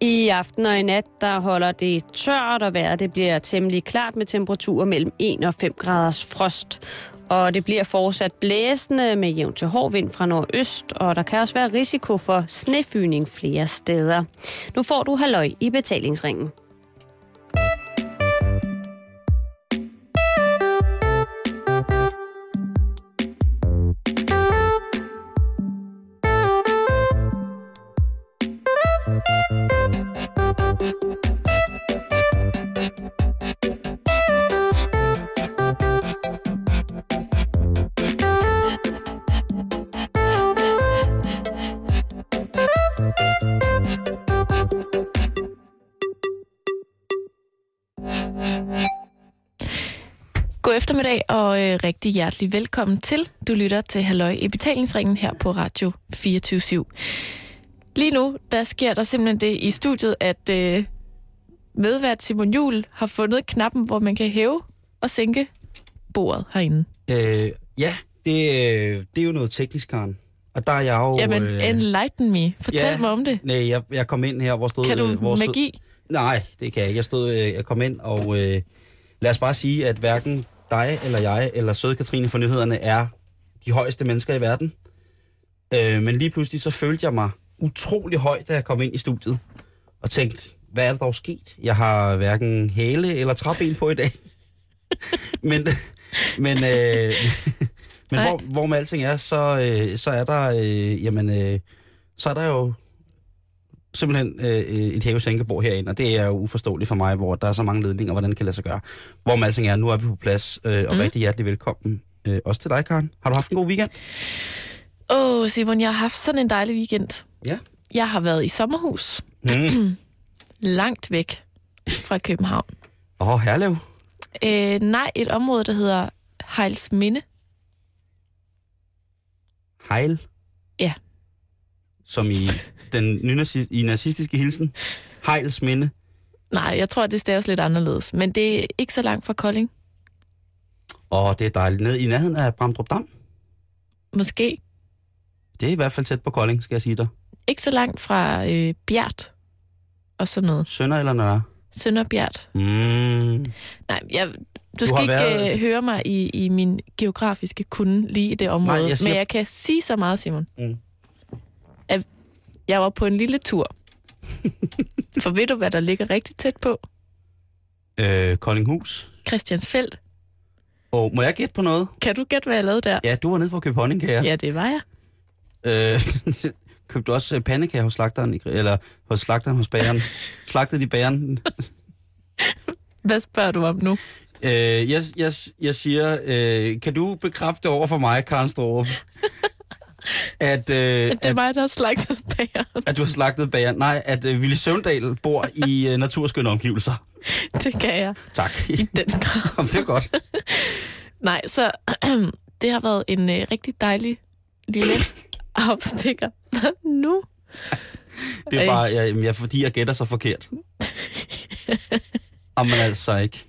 I aften og i nat, der holder det tørt, og vejret det bliver temmelig klart med temperaturer mellem 1 og 5 graders frost. Og det bliver fortsat blæsende med jævn til hård vind fra nordøst, og der kan også være risiko for snefyning flere steder. Nu får du halløj i betalingsringen. Eftermiddag og øh, rigtig hjertelig velkommen til. Du lytter til Halløj i betalingsringen her på Radio 24 Lige nu, der sker der simpelthen det i studiet, at øh, medvært Simon Jul har fundet knappen, hvor man kan hæve og sænke bordet herinde. Øh, ja, det, øh, det er jo noget teknisk, Karen. Og der er jeg jo... Jamen, øh, enlighten me. Fortæl ja, mig om det. Nej, jeg, jeg kom ind her, hvor stod... Kan du øh, hvor stod- magi? Nej, det kan jeg ikke. Jeg, stod, øh, jeg kom ind, og øh, lad os bare sige, at hverken dig eller jeg eller søde Katrine for nyhederne er de højeste mennesker i verden. Øh, men lige pludselig så følte jeg mig utrolig høj, da jeg kom ind i studiet. Og tænkte, hvad er der dog sket? Jeg har hverken hæle eller træben på i dag. men men, øh, men hvor, hvor med alting er, så, øh, så er der, øh, jamen, øh, så er der jo simpelthen øh, et hævesænkebord herinde, og det er jo uforståeligt for mig, hvor der er så mange ledninger, hvordan det kan lade sig gøre. Hvor med alting er, nu er vi på plads, øh, og Mm. mm. rigtig hjertelig velkommen. Øh, også til dig, Karen. Har du haft en god weekend? Åh, oh, Simon, jeg har haft sådan en dejlig weekend. Ja. Jeg har været i sommerhus, Mm. langt væk fra København. Åh, oh, Herlev. Øh, nej, et område, der hedder Hejls Minde. Hejl. Ja. Som i den nynazi- i nazistiske hilsen. Hejls minde. Nej, jeg tror, det staves lidt anderledes. Men det er ikke så langt fra Kolding. Og det er dejligt. Ned i nærheden af Bramdrup Dam. Måske Det er i hvert fald tæt på Kolding, skal jeg sige dig. ikke så langt fra øh, Bjert og sådan noget. Sønder eller Nørre? Sønderbjert. Mm. Nej, jeg, du, skal har ikke været- øh, høre mig i, i min geografiske kunde lige i det område. jeg siger- Men jeg kan sige så meget, Simon. Mm. At jeg var på en lille tur. For ved du, hvad der ligger rigtig tæt på? Øh, Koldinghus. Christiansfeldt. Og må jeg gætte på noget? Kan du gætte, hvad jeg lavede der? Ja, du var nede for at købe honningkager. Ja, det var jeg. Øh, købte du også øh, pandekager hos slagteren, eller hos slagteren hos bageren? Slagtede de bageren? Hvad spørger du om nu? Øh, jeg, jeg, jeg siger, øh, kan du bekræfte over for mig, Karen Strup, at, øh, Det er at, mig, der har slagtet bageren. at du har slagtet bageren? Nej, at øh, Ville Søvndal bor i øh, naturskønne omgivelser. Det kan jeg Tak. i den grad. Jamen, det er godt. Nej, så det har været en øh, rigtig dejlig lille afstikker. Nu? Det er bare, jeg, jeg, fordi jeg gætter så forkert. Jamen altså ikke.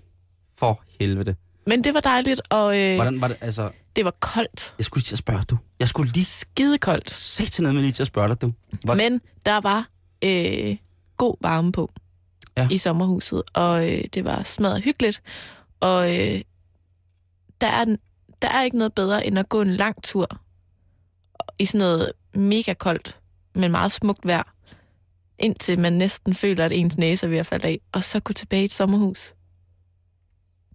For helvede. Men det var dejligt, og øh, Hvordan var det, altså... det var koldt. Jeg skulle lige til at spørge, du. Jeg skulle lige Skide koldt. sætte til ned med lige til at spørge dig, du. Hvor, Men der var øh, god varme på Ja. i sommerhuset, og øh, det var smadret hyggeligt. Og øh, der, er, der er ikke noget bedre, end at gå en lang tur i sådan noget mega koldt, men meget smukt vejr, indtil man næsten føler, at ens næse er ved at falde af, og så gå tilbage i et sommerhus.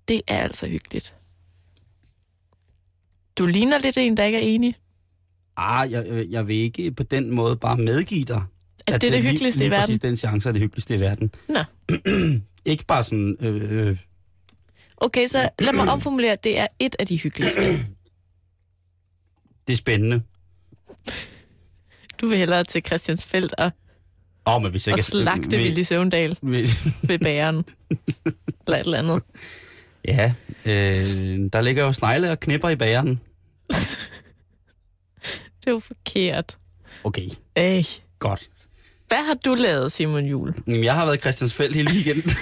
Det er altså hyggeligt. Du ligner lidt en, der ikke er enig. Ah, jeg, jeg vil ikke på den måde bare medgive dig. At det er det lige- hyggeligste i lige verden. præcis den chance er det hyggeligste i verden. Nå. ikke bare sådan... Øh, øh, Okay, så lad mig omformulere, det er et af de hyggeligste. det er spændende. Du vil hellere til Christiansfeldt og, Åh, oh, men hvis jeg og slagte vi- Willy Søvndal vi- ved bæren. eller et eller andet. Ja, øh, der ligger jo snegle og knipper i bageren. Det er jo forkert. Okay, Ej. godt. Hvad har du lavet, Simon Jul? Jeg har været i Christiansfeld hele weekenden.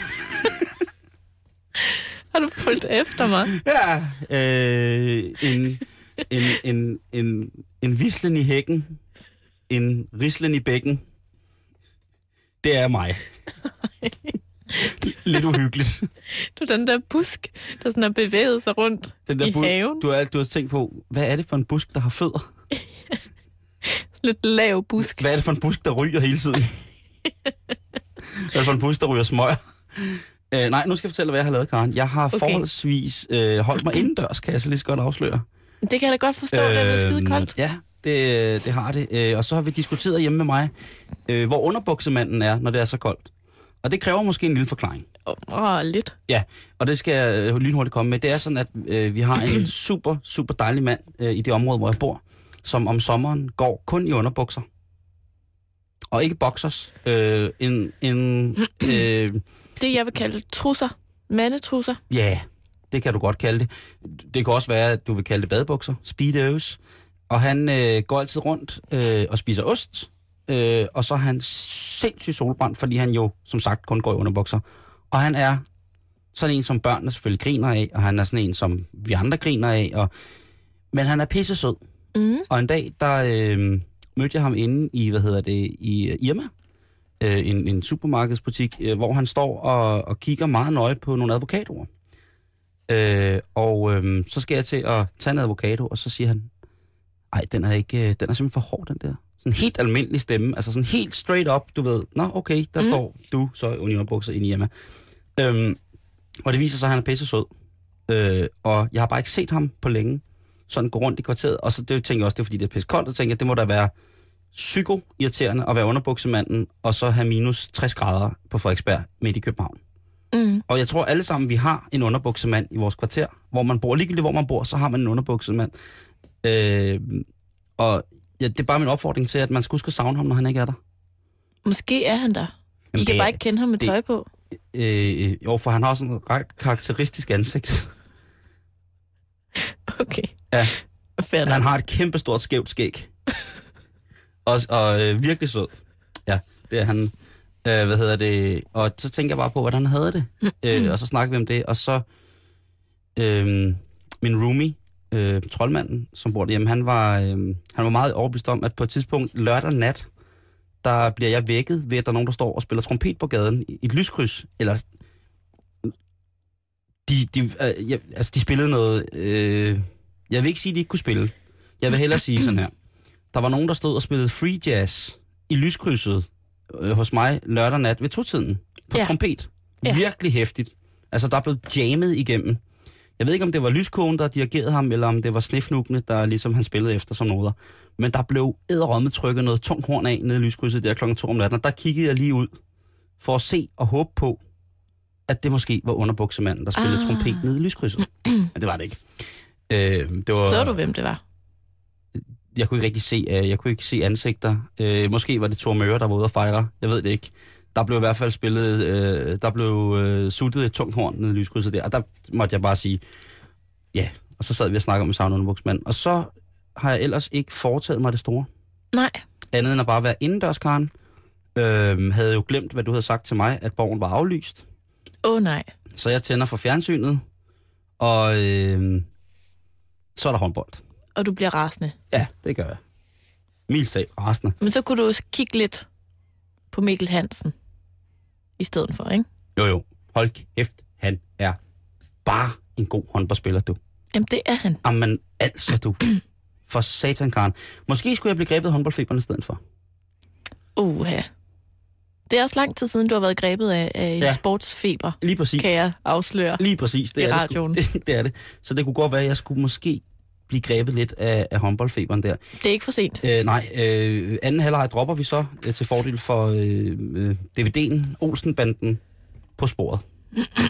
Har du fulgt efter mig? ja, øh, en, en, en, en, en vislen i hækken. En rislen i bækken. Det er mig. Lidt uhyggeligt. Du er den der busk, der sådan har bevæget sig rundt Den der i bu- haven. Du har, du har tænkt på, hvad er det for en busk, der har fødder? Lidt lav busk. Hvad er det for en busk, der ryger hele tiden? hvad er det for en busk, der ryger smøger? Øh, nej, nu skal jeg fortælle, hvad jeg har lavet, Karen. Jeg har Okay. forholdsvis øh, holdt mig indendørs, kan jeg så lige så godt afsløre. Det kan jeg da godt forstå, det er blevet skide koldt. Ja, det, det har det. Øh, og så har vi diskuteret hjemme med mig, øh, hvor underbuksemanden er, når det er så koldt. Og det kræver måske en lille forklaring. Åh, oh, lidt. Ja, og det skal jeg lynhurtigt komme med. Det er sådan, at øh, vi har en super, super dejlig mand øh, i det område, hvor jeg bor, som om sommeren går kun i underbukser. Og ikke boxers. Øh, en, en, øh, Det, jeg vil kalde trusser. Mandetrusser. ja, det kan du godt kalde det. Det kan også være, at du vil kalde det badebukser. Speedos. Og han øh, går altid rundt øh, og spiser ost. Øh, og så er han sindssygt solbrændt, fordi han jo, som sagt, kun går i underbukser. Og han er sådan en, som børnene selvfølgelig griner af, og han er sådan en, som vi andre griner af. Og, men han er pisse sød. Mm. Og en dag, der øh, mødte jeg ham inde i, hvad hedder det, i øh, Irma, øh, en, en supermarkedsbutik, øh, hvor han står og, og kigger meget nøje på nogle advokatorer. Øh, og øh, så skal jeg til at tage en advokato, og så siger han, ej, den er ikke, øh, den er simpelthen for hård, den der. Sådan en helt almindelig stemme, altså sådan helt straight up, du ved, nå okay, der mm. står du så i unionbukser inde i Irma. Øhm, og det viser sig, at han er pisse sød. Øh, og jeg har bare ikke set ham på længe sådan gå rundt i kvarteret. Og så det tænker jeg også, det er fordi, det er pisse koldt, og tænker jeg, det må da være psyko-irriterende at være underbuksemanden, og så have minus 60 grader på Frederiksberg midt i København. Mm. Og jeg tror alle sammen, vi har en underbuksemand i vores kvarter, hvor man bor. Ligegyldigt hvor man bor, så har man en underbuksemand. Øh, og ja, det er bare min opfordring til, at man skal huske at savne ham, når han ikke er der. Måske er han der. I Jamen, kan det bare ikke kende ham med det- tøj på. Øh, jo, for han har sådan et ret karakteristisk ansigt. Okay. Ja. Fair Han har et kæmpe stort skævt skæg. og og øh, virkelig sød. Ja, det er han. Øh, hvad hedder det? Og så tænker jeg bare på, hvordan han havde det. øh, og så snakker vi om det. Og så øh, min roomie, øh, troldmanden, som bor derhjemme, han var, øh, han var meget overbevist om, at på et tidspunkt lørdag nat, der bliver jeg vækket ved, at der er nogen, der står og spiller trompet på gaden i et lyskryds. Eller de, de, øh, ja, altså, de spillede noget... Øh, jeg vil ikke sige, at de ikke kunne spille. Jeg vil hellere sige sådan her. Der var nogen, der stod og spillede free jazz i lyskrydset øh, hos mig lørdag nat ved to-tiden på Ja. trompet. Ja. Virkelig hæftigt. Altså, der blev jammet igennem. Jeg ved ikke, om det var lyskogen, der dirigerede ham, eller om det var snifnukkene, der ligesom han spillede efter som noder. Men der blev æderrømme trykket noget tungt horn af nede i lyskrydset der klokken 2 om natten, og der kiggede jeg lige ud for at se og håbe på, at det måske var underbuksemanden, der spillede Ah. trompet nede i lyskrydset. Men det var det ikke. Øh, det var, Så du, hvem det var? jeg kunne ikke rigtig se, uh, jeg kunne ikke se ansigter. Uh, måske var det Thor Møre, der var ude at fejre. Jeg ved det ikke. Der blev i hvert fald spillet, uh, der blev uh, suttet et tungt horn nede i lyskrydset der, og der måtte jeg bare sige, ja. Og så sad vi og snakkede om savn underbuksmand. Og så har jeg ellers ikke foretaget mig det store. Nej. Andet end at bare være indendørs, Karen. Uh, havde jo glemt, hvad du havde sagt til mig, at borgen var aflyst. Åh oh, nej. Så jeg tænder for fjernsynet, og uh, så er der håndbold. Og du bliver rasende. Ja, det gør jeg. Milsag, rasende. Men så kunne du også kigge lidt på Mikkel Hansen i stedet for, ikke? Jo, jo. Hold kæft, han er bare en god håndboldspiller, du. Jamen, det er han. Jamen, altså, du. For satan, Karen. Måske skulle jeg blive grebet af håndboldfeberen i stedet for. Uha. Det er også lang tid siden, du har været grebet af, af Ja. sportsfeber, Lige præcis. kan jeg afsløre. Lige præcis. Det I er radioen. Det, sgu. det, det er det. Så det kunne godt være, at jeg skulle måske blive grebet lidt af, af håndboldfeberen der. Det er ikke for sent. Øh, nej, øh, anden halvleg dropper vi så øh, til fordel for øh, øh, DVD'en Olsenbanden på sporet.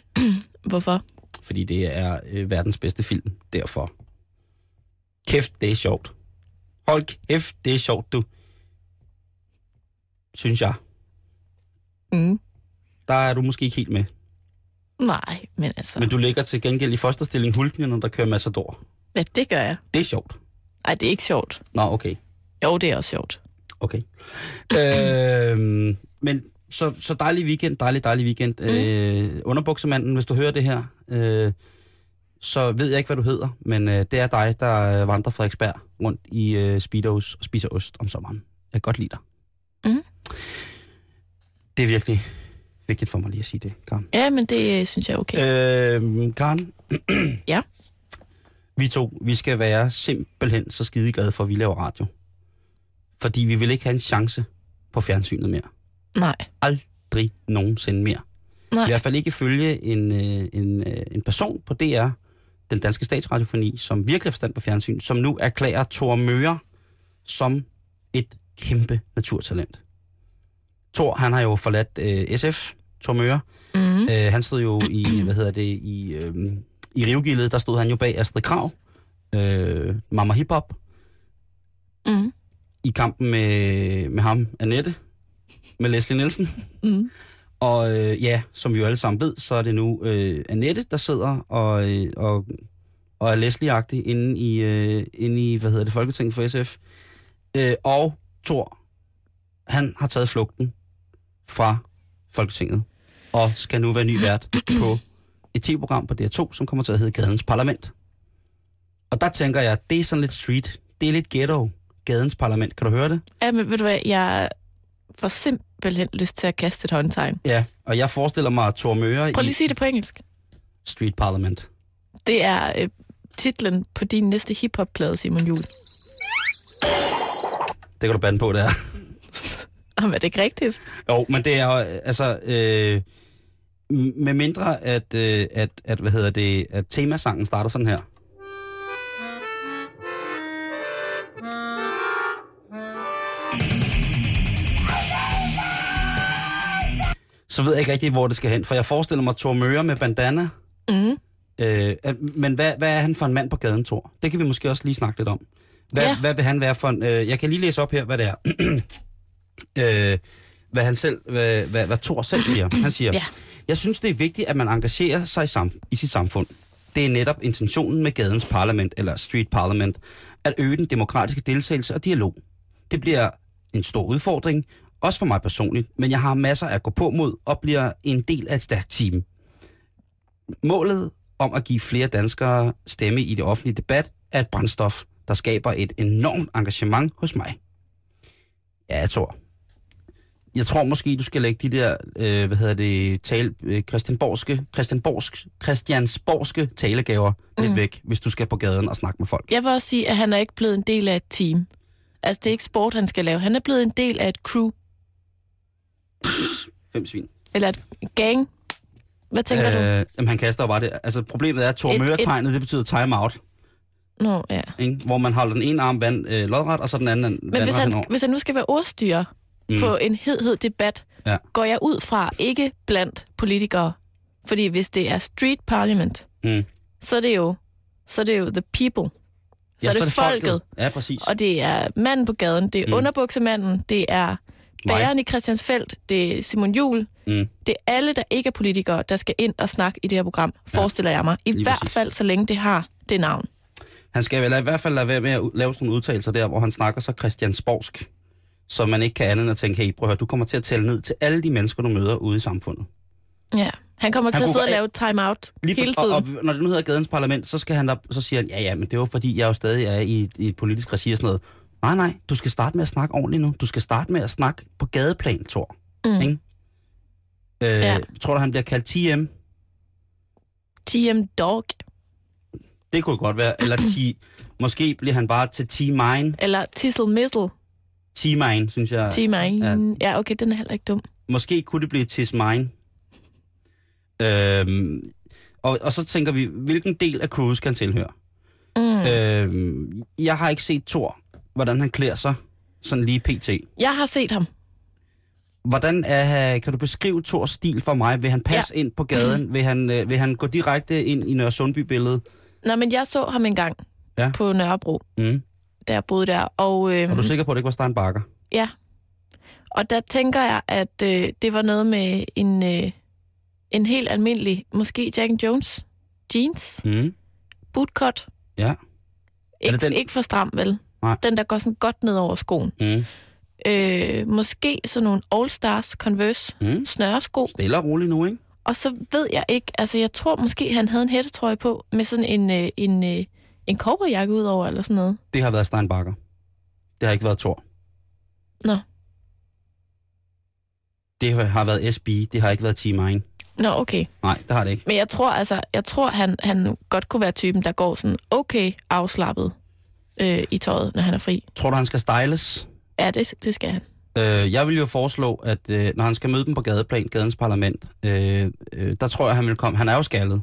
Hvorfor? fordi det er øh, verdens bedste film. Derfor. Kæft, det er sjovt. Hold kæft, det er sjovt, du. Synes jeg. Mm. Der er du måske ikke helt med. Nej, men altså... Men du ligger til gengæld i fosterstilling når der kører Matador. Ja, det gør jeg. Det er sjovt. Nej, det er ikke sjovt. Nå, okay. Jo, det er også sjovt. Okay. øhm, men så, så dejlig weekend, dejlig, dejlig weekend. Mm. Øh, underbuksemanden, hvis du hører det her, øh, så ved jeg ikke, hvad du hedder, men øh, det er dig, der øh, vandrer Frederiksberg rundt i øh, Speedos og spiser ost om sommeren. Jeg kan godt lide dig. Mm. Det er virkelig vigtigt for mig lige at sige det, Karen. Ja, men det øh, synes jeg er okay. Øh, Karen? Ja? Vi to, vi skal være simpelthen så skide glade for, at vi laver radio. Fordi vi vil ikke have en chance på fjernsynet mere. Nej. Aldrig nogensinde mere. Nej. I hvert fald ikke følge en, øh, en, øh, en person på DR, den danske statsradiofoni, som virkelig har forstand på fjernsyn, som nu erklærer Thor Møre som et kæmpe naturtalent. Thor, han har jo forladt øh, SF, Thor Møre. Mm. Øh, han stod jo i, hvad hedder det, i, øh, i Rivgildet, der stod han jo bag Astrid Krav, øh, Mama Hip Hop, Mm. i kampen med, med ham, Annette, med Leslie Nielsen. Mm. Og øh, ja, som vi jo alle sammen ved, så er det nu øh, Annette, der sidder og, øh, og, og er Leslie-agtig inde i, øh, inde i, hvad hedder det, Folketinget for SF. Øh, og Thor, han har taget flugten fra Folketinget, og skal nu være ny vært på et tv-program på DR2, som kommer til at hedde Gadens Parlament. Og der tænker jeg, det er sådan lidt street, det er lidt ghetto, Gadens Parlament. Kan du høre det? Ja, men ved du hvad, jeg får simpelthen lyst til at kaste et håndtegn. Ja, og jeg forestiller mig Thor Møre Prøv lige at sige det på engelsk. Street Parliament. Det er øh, titlen på din næste hiphop-plade, Simon Jul. Det kan du bande på, det er. Jamen, er det ikke rigtigt? Jo, men det er øh, altså, øh, med mindre at, øh, at, at, hvad hedder det, at temasangen starter sådan her. Så ved jeg ikke rigtig, hvor det skal hen, for jeg forestiller mig Thor Møre med bandana. Mm. Øh, men hvad, hvad er han for en mand på gaden, Thor? Det kan vi måske også lige snakke lidt om. Hvad, Ja. hvad vil han være for en... Øh, jeg kan lige læse op her, hvad det er. øh, hvad han selv, hvad, hvad, hvad Thor selv siger. Han siger, Ja jeg synes, det er vigtigt, at man engagerer sig i, sam, i sit samfund. Det er netop intentionen med gadens parlament, eller street parliament, at øge den demokratiske deltagelse og dialog. Det bliver en stor udfordring, også for mig personligt, men jeg har masser at gå på mod og bliver en del af et stærkt team. Målet om at give flere danskere stemme i det offentlige debat er et brændstof, der skaber et enormt engagement hos mig. Ja, jeg tror. Jeg tror måske, du skal lægge de der, øh, hvad hedder det, tale, øh, Christianborgske, Christianborgsk, Christiansborgske talegaver mm. lidt væk, hvis du skal på gaden og snakke med folk. Jeg vil også sige, at han er ikke blevet en del af et team. Altså, det er ikke sport, han skal lave. Han er blevet en del af et crew, Fem svin. eller et gang. Hvad tænker øh... du? Jamen, han kaster bare det. Altså, problemet er, at Et- Tormøre-tegnet, det betyder time-out. Nå, ja. Ikke? Hvor man holder den ene arm vand, øh, lodret, og så den anden Men vandret hvis han, henover. hvis han nu skal være ordstyrer Mm. på en hed, hed debat, Ja. går jeg ud fra ikke blandt politikere. Fordi hvis det er street parliament, Mm. så er det jo, så er det jo the people. Så, er, det folket. Ja, præcis. Og det er manden på gaden, det er Mm. underbuksemanden, det er bæren i Christiansfeldt, det er Simon Jul, Mm. det er alle, der ikke er politikere, der skal ind og snakke i det her program, forestiller jeg mig. I hvert præcis. fald, så længe det har det navn. Han skal vel i hvert fald lade være med at lave sådan nogle udtalelser der, hvor han snakker så Christiansborgsk, så man ikke kan andet end at tænke, hey, prøv at høre, du kommer til at tælle ned til alle de mennesker, du møder ude i samfundet. Ja. Han kommer Han til at sidde og lave time-out hele tiden. og, og, når det nu hedder Gadens Parlament, så, skal han der, så siger han, ja ja, men det var fordi, jeg jo stadig er i, i et politisk regi og sådan noget. Nej, nej, du skal starte med at snakke ordentligt nu. Du skal starte med at snakke på gadeplan, Thor. Mm. Ikke? Øh. Ja. Tror du, han bliver kaldt TM? TM Dog, Det kunne godt være. Eller T, måske bliver han bare til T-Mine. eller Tissel Missel, T-Mine, synes jeg. T-Mine. Ja. ja, okay, den er heller ikke dum. Måske kunne det blive Tis Mine. Øhm, og, og så tænker vi, hvilken del af skal han tilhøre? Mm. Øhm, jeg har ikke set Thor, hvordan han klæder sig, sådan lige pt. Jeg har set ham. Hvordan er, kan du beskrive Thors stil for mig? Vil han passe ja. ind på gaden? Vil han, øh, vil han gå direkte ind i Nørre Sundby-billedet? Nå, men jeg så ham engang Ja. på Nørrebro, Mm. Da jeg boede der. Og, øhm, Er du sikker på, at det ikke var Stein Bakker? Ja. Og der tænker jeg, at øh, det var noget med en, øh, en helt almindelig, måske Jack Jones jeans, Mm. bootcut. Ja. Ikke, den- ikke for stram, vel? Nej. Den, der går sådan godt ned over skoen. Mm. Øh, måske sådan nogle All Stars Converse Mm. snøresko. Stille og roligt nu, ikke? Og så ved jeg ikke, altså jeg tror måske, han havde en hættetrøje på med sådan en, øh, en, øh, en cowboyjakke ud over, eller sådan noget. Det har været Stein Bakker. Det har ikke været Thor. Nå. Det har været SB, det har ikke været Team Mine. Nå, okay. Nej, det har det ikke. Men jeg tror altså, jeg tror, han, han godt kunne være typen, der går sådan okay afslappet øh, i tøjet, når han er fri. Tror du, han skal styles? Ja, det, det skal han. Øh, jeg vil jo foreslå, at øh, når han skal møde dem på gadeplan, gadens parlament, øh, øh, der tror jeg, han vil komme... Han er jo skaldet.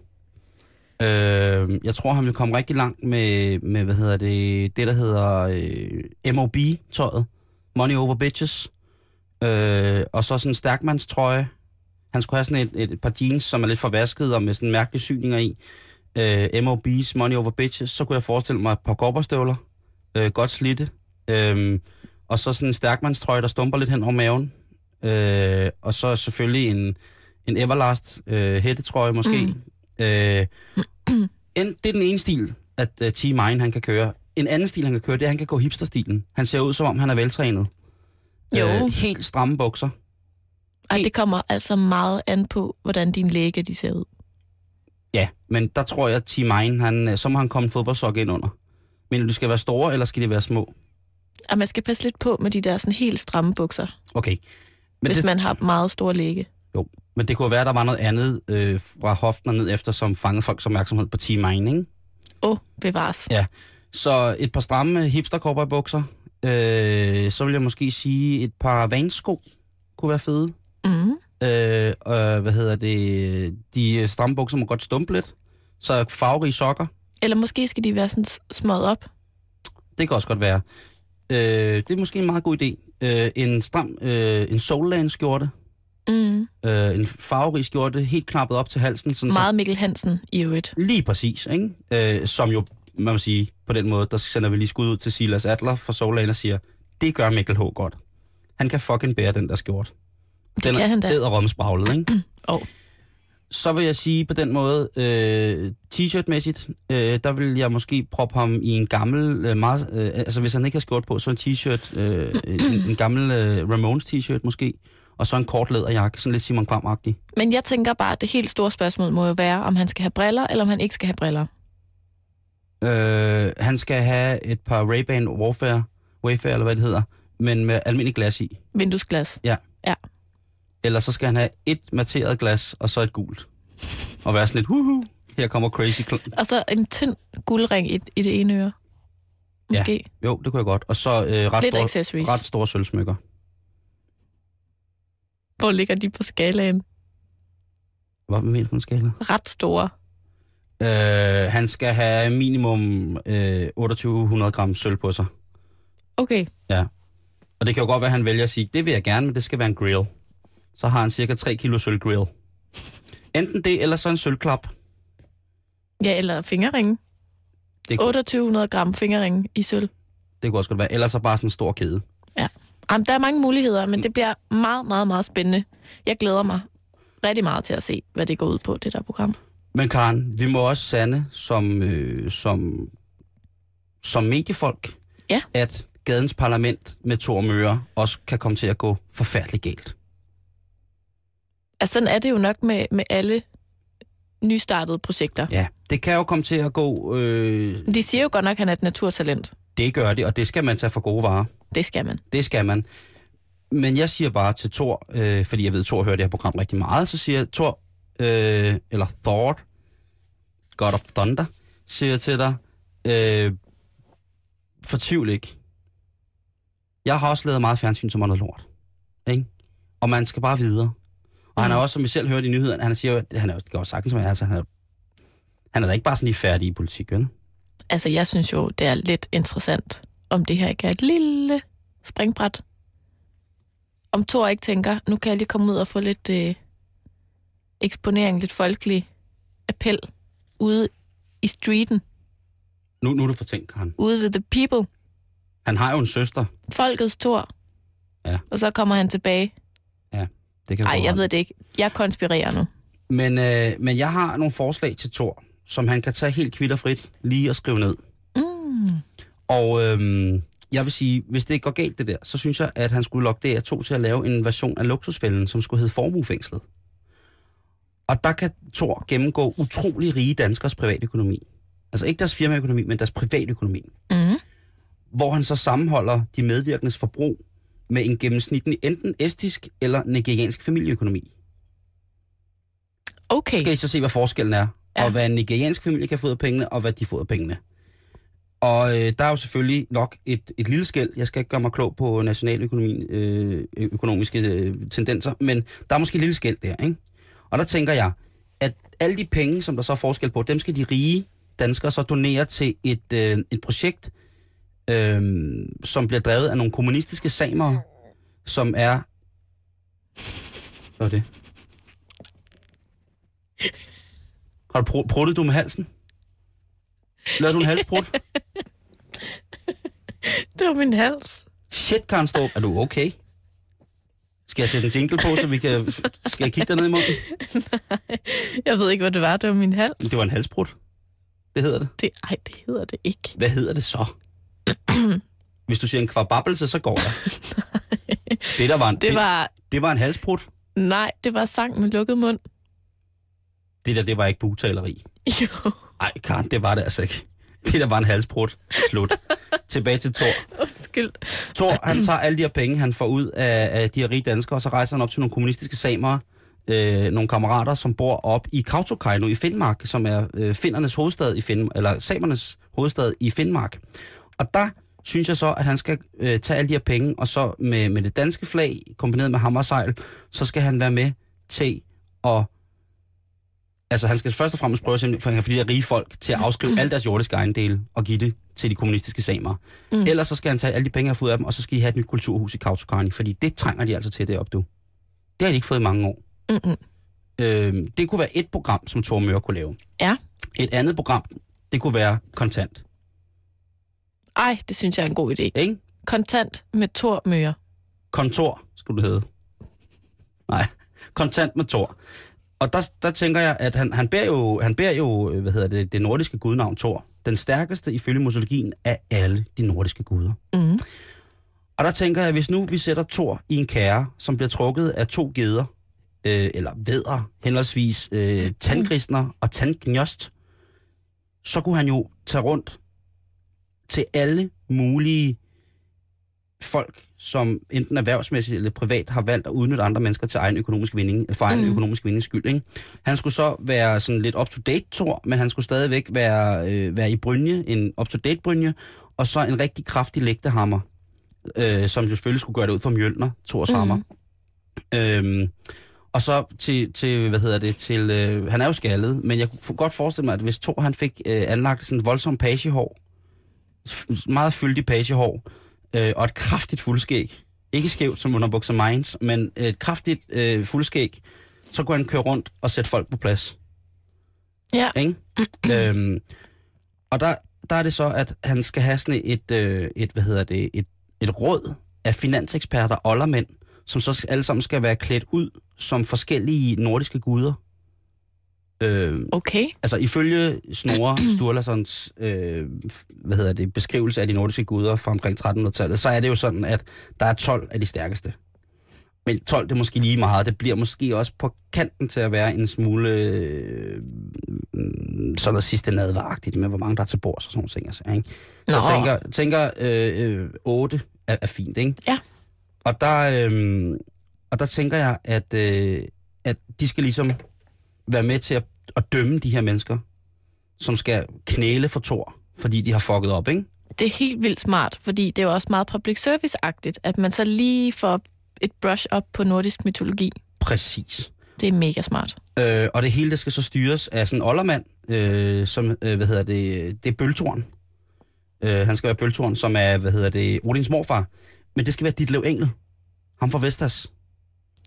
Øh, jeg tror, han vil komme rigtig langt med, med hvad hedder det, det der hedder øh, MOB-tøjet. Money over bitches. Øh, og så sådan en stærkmandstrøje. Han skulle have sådan et, et, et par jeans, som er lidt forvasket og med sådan mærkelige syninger i. Øh, MOB's Money over bitches. Så kunne jeg forestille mig et par gobberstøvler. Øh, godt slidte. Øh, og så sådan en stærkmandstrøje, der stumper lidt hen over maven. Øh, og så selvfølgelig en, en Everlast øh, hættetrøje måske. Mm. Øh, en, det er den ene stil, at uh, Team Mine han kan køre. En anden stil, han kan køre, det er, at han kan gå hipsterstilen. Han ser ud, som om han er veltrænet. Jo. Øh, helt stramme bukser. Ej, Helt- det kommer altså meget an på, hvordan dine læge de ser ud. Ja, men der tror jeg, at Team Mine, han, øh, så må han komme en fodboldsok ind under. Men du skal være store, eller skal de være små? Og man skal passe lidt på med de der sådan helt stramme bukser, Okay. Men hvis det, man har meget store læge. Jo, men det kunne være, at der var noget andet øh, fra hoften og ned efter, som fangede folks opmærksomhed på Team Mine, ikke? Åh, oh, bevares. Ja. Så et par stramme hipster bukser. Øh, så vil jeg måske sige et par vansko kunne være fede. Mm. Øh, og hvad hedder det? De stramme bukser må godt stumpe lidt. Så farverige sokker. Eller måske skal de være sådan s- smået op. Det kan også godt være. Øh, det er måske en meget god idé. Øh, en stram, øh, en soulland skjorte. Mm. Øh, en farverig skjorte, helt knappet op til halsen. Sådan Meget Mikkel Hansen i øvrigt. Så, lige præcis, ikke? Øh, som jo, man må sige, på den måde, der sender vi lige skud ud til Silas Adler fra Soulland og siger, det gør Mikkel H. godt. Han kan fucking bære den der skjorte. Det den kan han da. er spraglet, ikke? Åh. Så vil jeg sige på den måde, øh, t-shirt-mæssigt, øh, der vil jeg måske proppe ham i en gammel, øh, meget, øh, altså hvis han ikke har skjort på, så en t-shirt, øh, en, en gammel øh, Ramones t-shirt måske, og så en kort læderjakke, sådan lidt Simon Kvam-agtig. Men jeg tænker bare, at det helt store spørgsmål må jo være, om han skal have briller, eller om han ikke skal have briller. Øh, han skal have et par Ray-Ban Warfare, Wayfair, eller hvad det hedder, men med almindelig glas i. Vinduesglas. Eller så skal han have et materet glas, og så et gult. Og være sådan lidt, huhu, her kommer crazy... Og så en tynd guldring i, i det ene øre. Måske. jo, det kunne jeg godt. Og så øh, ret, Lidt store, accessories. ret store sølvsmykker. Hvor ligger de på skalaen? Hvad mener du på skala? Ret store. Øh, han skal have minimum øh, 2800 gram sølv på sig. Okay. Og det kan jo godt være, at han vælger at sige, det vil jeg gerne, men det skal være en grill. Så har han cirka 3 kilo sølv grill. Enten det, eller så en sølvklap. Ja, eller fingerringe. Det, kunne, 2800 gram fingerringe i sølv. det kunne også godt være. Eller så bare sådan en stor kæde. Jamen, der er mange muligheder, men det bliver meget, meget, meget spændende. Jeg glæder mig rigtig meget til at se, hvad det går ud på, det der program. Men Karen, vi må også sande som, øh, som, som mediefolk, Ja. at gadens parlament med Thor Møre også kan komme til at gå forfærdeligt galt. Altså, sådan er det jo nok med, med alle nystartede projekter. Ja, det kan jo komme til at gå... Øh, De siger jo godt nok, at han er et naturtalent. det gør det, og det skal man tage for gode varer. Det skal man. Det skal man. Men jeg siger bare til Thor, øh, fordi jeg ved, Thor hører det her program rigtig meget, så siger jeg, Thor, øh, eller Thor, God of Thunder, siger jeg til dig, øh, fortvivl ikke. Jeg har også lavet meget fjernsyn, som er noget lort. Ikke? Og man skal bare videre. Og han er også, som vi selv hørte i nyhederne, han siger jo, at han er jo jo sagtens, men altså, han er, han er da ikke bare sådan lige færdig i politik, vel? Altså, jeg synes jo, det er lidt interessant, om det her ikke er et lille springbræt. Om Thor ikke tænker, nu kan jeg lige komme ud og få lidt øh, eksponering, lidt folkelig appel ude i streeten, Nu, nu er du fortænkt, Karen. ude ved the people, Han har jo en søster. folkets Thor. Ja. Og så kommer han tilbage. Det kan Nej, jeg ved det ikke. Jeg konspirerer nu. Men, øh, men jeg har nogle forslag til Thor, som han kan tage helt kvitterfrit lige og skrive ned. Mm. Og øhm, jeg vil sige, hvis det går galt det der, så synes jeg, at han skulle lokke DR2 til at lave en version af luksusfælden, som skulle hedde Formuefængslet. Og der kan Thor gennemgå utrolig rige danskers privatøkonomi. Altså ikke deres firmaøkonomi, men deres privatøkonomi. Mm. Hvor han så sammenholder de medvirkendes forbrug med en gennemsnitlig enten estisk eller nigeriansk familieøkonomi. Okay. Så skal I så se, hvad forskellen er, ja. Og hvad en nigeriansk familie kan få ud af pengene, og hvad de får ud af pengene. Og øh, der er jo selvfølgelig nok et, et lille skæld. Jeg skal ikke gøre mig klog på nationaløkonomien, øh, øh, økonomiske øh, tendenser, men der er måske et lille skæld der, ikke? Og der tænker jeg, at alle de penge, som der så er forskel på, dem skal de rige danskere så donere til et, øh, et projekt, øh, som bliver drevet af nogle kommunistiske samere, som er... Hvad er det? Har du pr- pruttet du med halsen? Lavede du en halsprut? Det var min hals. Shit, Karen Storp, er du okay? Skal jeg sætte en jingle på, så vi kan... Skal jeg kigge dig ned i munden? Jeg ved ikke, hvad det var. Det var min hals. Det var en halsbrud. Det hedder det. Det, ej, det hedder det ikke. Hvad hedder det så? Hvis du siger en kvababbelse, så går der. Det, der var en, Det var... det var en halsbrud. Nej, det var sang med lukket mund. Det der, det var ikke bugtaleri. Jo, Nej, Karen, det var det altså ikke. Det der var en halsbrud. Slut. Tilbage til Thor. undskyld. Thor, han tager alle de her penge, han får ud af, af de her rige danskere, og så rejser han op til nogle kommunistiske samere, øh, nogle kammerater, som bor op i Kautokeino i Finnmark, som er øh, finnernes hovedstad i Finn, eller samernes hovedstad i Finnmark. Og der synes jeg så, at han skal øh, tage alle de her penge, og så med, med det danske flag, kombineret med hammersejl, så skal han være med til at... Altså, han skal først og fremmest prøve simpelthen for, for de her rige folk til at afskrive alle deres jordiske ejendele og give det til de kommunistiske samer. Mm. Ellers så skal han tage alle de penge, han har fået af dem, og så skal de have et nyt kulturhus i Kautokeino, fordi det trænger de altså til deroppe, du. Det har de ikke fået i mange år. Mm-mm. Øh, det kunne være et program, som Thor Møre kunne lave. Ja. Et andet program, det kunne være kontant. Ej, det synes jeg er en god idé. Ikke? Kontant med Thor Møre. Kontor, skulle det hedde. Nej, kontant med Thor. Og der, der tænker jeg, at han, han, bærer jo, han bærer jo, øh, hvad hedder det, det nordiske gudnavn Thor. Den stærkeste ifølge mytologien af alle de nordiske guder. Mm. Og der tænker jeg, hvis nu vi sætter Thor i en kære, som bliver trukket af to geder, øh, eller vædder, henholdsvis øh, tandgrisner og tandgnjost, så kunne han jo tage rundt til alle mulige folk, som enten erhvervsmæssigt eller privat har valgt at udnytte andre mennesker til egen økonomisk vinding, for egen Mm. økonomisk vindings skyld. Ikke? Han skulle så være sådan lidt up-to-date Thor, men han skulle stadigvæk være, øh, være i brynje, en up-to-date brynje, og så en rigtig kraftig lægtehammer, øh, som jo selvfølgelig skulle gøre det ud for Mjølner, Thors hammer. Øhm, og så til, til, hvad hedder det, til, øh, han er jo skaldet, men jeg kunne godt forestille mig, at hvis Thor han fik øh, anlagt sådan et voldsomt pagehår, meget fyldig pagehår, øh, og et kraftigt fuldskæg, ikke skævt som underbukser Mainz, men et kraftigt øh, fuldskæg, så kunne han køre rundt og sætte folk på plads. Ja. Ikke? øhm, og der, der er det så, at han skal have sådan et, øh, et hvad hedder det, et, et råd af finanseksperter, oldermænd, som så alle sammen skal være klædt ud som forskellige nordiske guder. Øh, Okay. altså ifølge Snorre Sturlasons øh, hvad hedder det, beskrivelse af de nordiske guder fra omkring 1300-tallet, så er det jo sådan, at der er 12 af de stærkeste. Men 12 det er måske lige meget. Det bliver måske også på kanten til at være en smule øh, sådan noget sidste nadvaragtigt med, hvor mange der er til bords og sådan nogle ting. Altså, ikke? Så Nå. tænker, tænker øh, øh, 8 er, er fint, ikke? Ja. Og der, øh, og der tænker jeg, at, øh, at de skal ligesom være med til at, at dømme de her mennesker, som skal knæle for Thor, fordi de har fucket op, ikke? Det er helt vildt smart, fordi det er jo også meget public service-agtigt, at man så lige får et brush op på nordisk mytologi. Præcis. Det er mega smart. Øh, og det hele det skal så styres af sådan en oldermand, øh, som, øh, hvad hedder det, det er Bøltoren. Øh, han skal være Bøltoren, som er, hvad hedder det, Odins morfar. Men det skal være Ditlev Engel. Ham fra Vestas.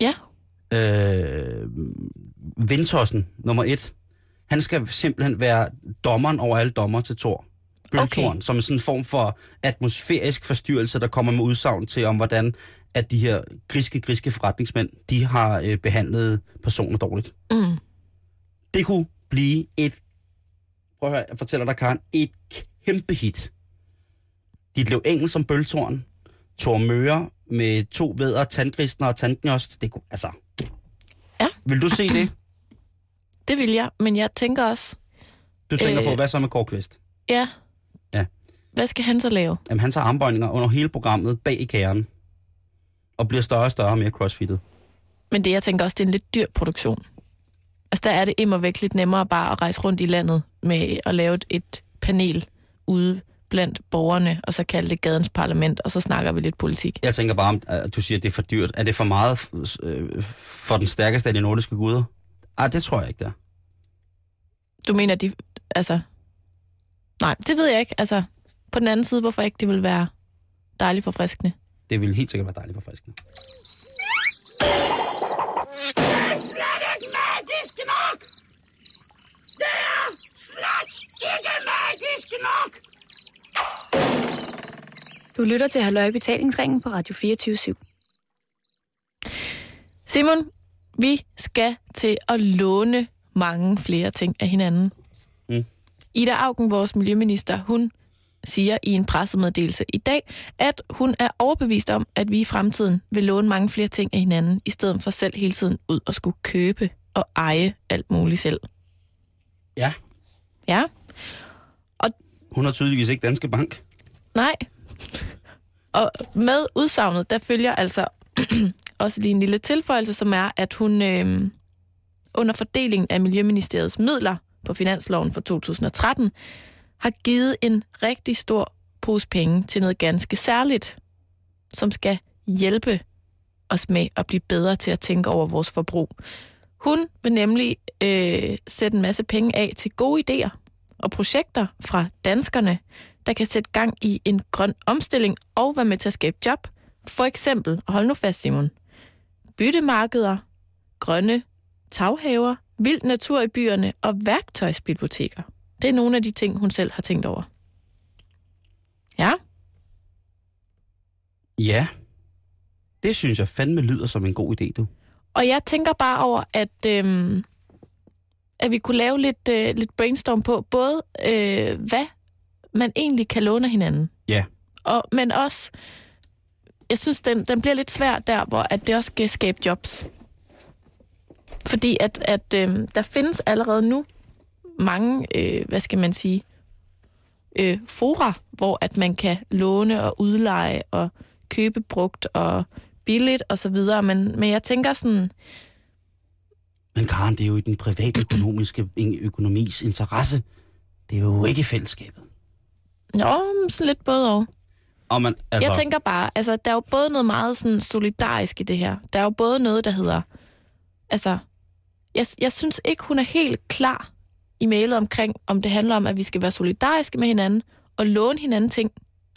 Ja. Øh, Vindtossen, nummer et. Han skal simpelthen være dommeren over alle dommer til Thor. Bøltoren, okay. som er sådan en form for atmosfærisk forstyrrelse, der kommer med udsagn til om, hvordan at de her griske, griske forretningsmænd, de har øh, behandlet personer dårligt. Mm. Det kunne blive et, prøv at høre, jeg fortæller dig, Karen, et kæmpe hit. Dit løb engel som bøltårn, Thor Møre med to vædder, tandgristner og tandgnjost. Det kunne, altså... Ja. Vil du se det? Det vil jeg, men jeg tænker også, Du tænker Øh. på, hvad så med Kårkvist? ja, Ja. hvad skal han så lave? Jamen, han tager armbøjninger under hele programmet bag i kæren. Og bliver større og større og mere crossfittet. Men det, jeg tænker også, det er en lidt dyr produktion. Altså, der er det immer væk lidt nemmere bare at rejse rundt i landet med at lave et, et panel ude blandt borgerne, og så kalde det gadens parlament, og så snakker vi lidt politik. Jeg tænker bare, om at du siger, at det er for dyrt. Er det for meget øh, for den stærkeste af de nordiske guder? Ah, det tror jeg ikke, der. Du mener, de... Altså... Nej, det ved jeg ikke. Altså, på den anden side, hvorfor ikke det vil være dejligt forfriskende? Det ville helt sikkert være dejligt forfriskende. slet ikke magisk nok! Det er slet ikke magisk nok! Du lytter til Halløj Betalingsringen på Radio 24 /7. Simon, vi skal til at låne mange flere ting af hinanden. Mm. Ida Augen, vores miljøminister, hun siger i en pressemeddelelse i dag, at hun er overbevist om, at vi i fremtiden vil låne mange flere ting af hinanden, i stedet for selv hele tiden ud og skulle købe og eje alt muligt selv. Ja, Ja, hun har tydeligvis ikke Danske Bank. nej. Og med udsagnet, der følger altså også lige en lille tilføjelse, som er, at hun øh, under fordelingen af Miljøministeriets midler på finansloven for 2013 har givet en rigtig stor pose penge til noget ganske særligt, som skal hjælpe os med at blive bedre til at tænke over vores forbrug. Hun vil nemlig øh, sætte en masse penge af til gode idéer og projekter fra danskerne, der kan sætte gang i en grøn omstilling og være med til at skabe job. For eksempel, og hold nu fast Simon, byttemarkeder, grønne taghaver, vild natur i byerne og værktøjsbiblioteker. Det er nogle af de ting, hun selv har tænkt over. Ja, Ja, det synes jeg fandme lyder som en god idé, du. og jeg tænker bare over, at, øhm, at vi kunne lave lidt, øh, lidt brainstorm på, både øh, hvad man egentlig kan låne hinanden, Ja, og, men også, jeg synes, den, den bliver lidt svær der, hvor at det også skal skabe jobs. Fordi at, at øh, der findes allerede nu mange, øh, hvad skal man sige, øh, fora, hvor at man kan låne og udleje og købe brugt og billigt og så videre. Men, men jeg tænker sådan, men Karen, det er jo i den private økonomiske økonomis interesse. Det er jo ikke fællesskabet. jo, sådan lidt både og. Og man, altså, Jeg tænker bare, altså, der er jo både noget meget sådan solidarisk i det her. Der er jo både noget, der hedder... Altså, jeg, jeg synes ikke, hun er helt klar i mailet omkring, om det handler om, at vi skal være solidariske med hinanden og låne hinanden ting,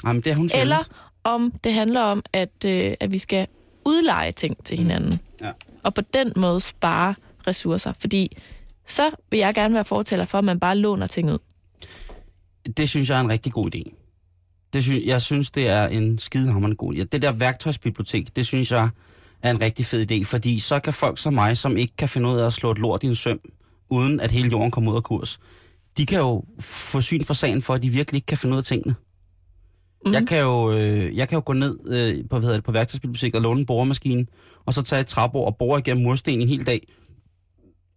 jamen, det er hun eller sjældent. om det handler om, at, øh, at vi skal udleje ting til hinanden. Ja. Og på den måde spare ressourcer. Fordi så vil jeg gerne være fortæller for, at man bare låner ting ud. Det synes jeg er en rigtig god idé. Det synes, jeg synes, det er en skidehammerende god idé. Det der værktøjsbibliotek, det synes jeg er en rigtig fed idé, fordi så kan folk som mig, som ikke kan finde ud af at slå et lort i en søm, uden at hele jorden kommer ud af kurs, de kan jo få syn for sagen for, at de virkelig ikke kan finde ud af tingene. Mm. Jeg, kan jo, øh, jeg kan jo gå ned øh, på, hvad hedder det, på værktøjsbiblioteket og låne en boremaskine, og så tage et træbord og bore igennem mursten en hel dag.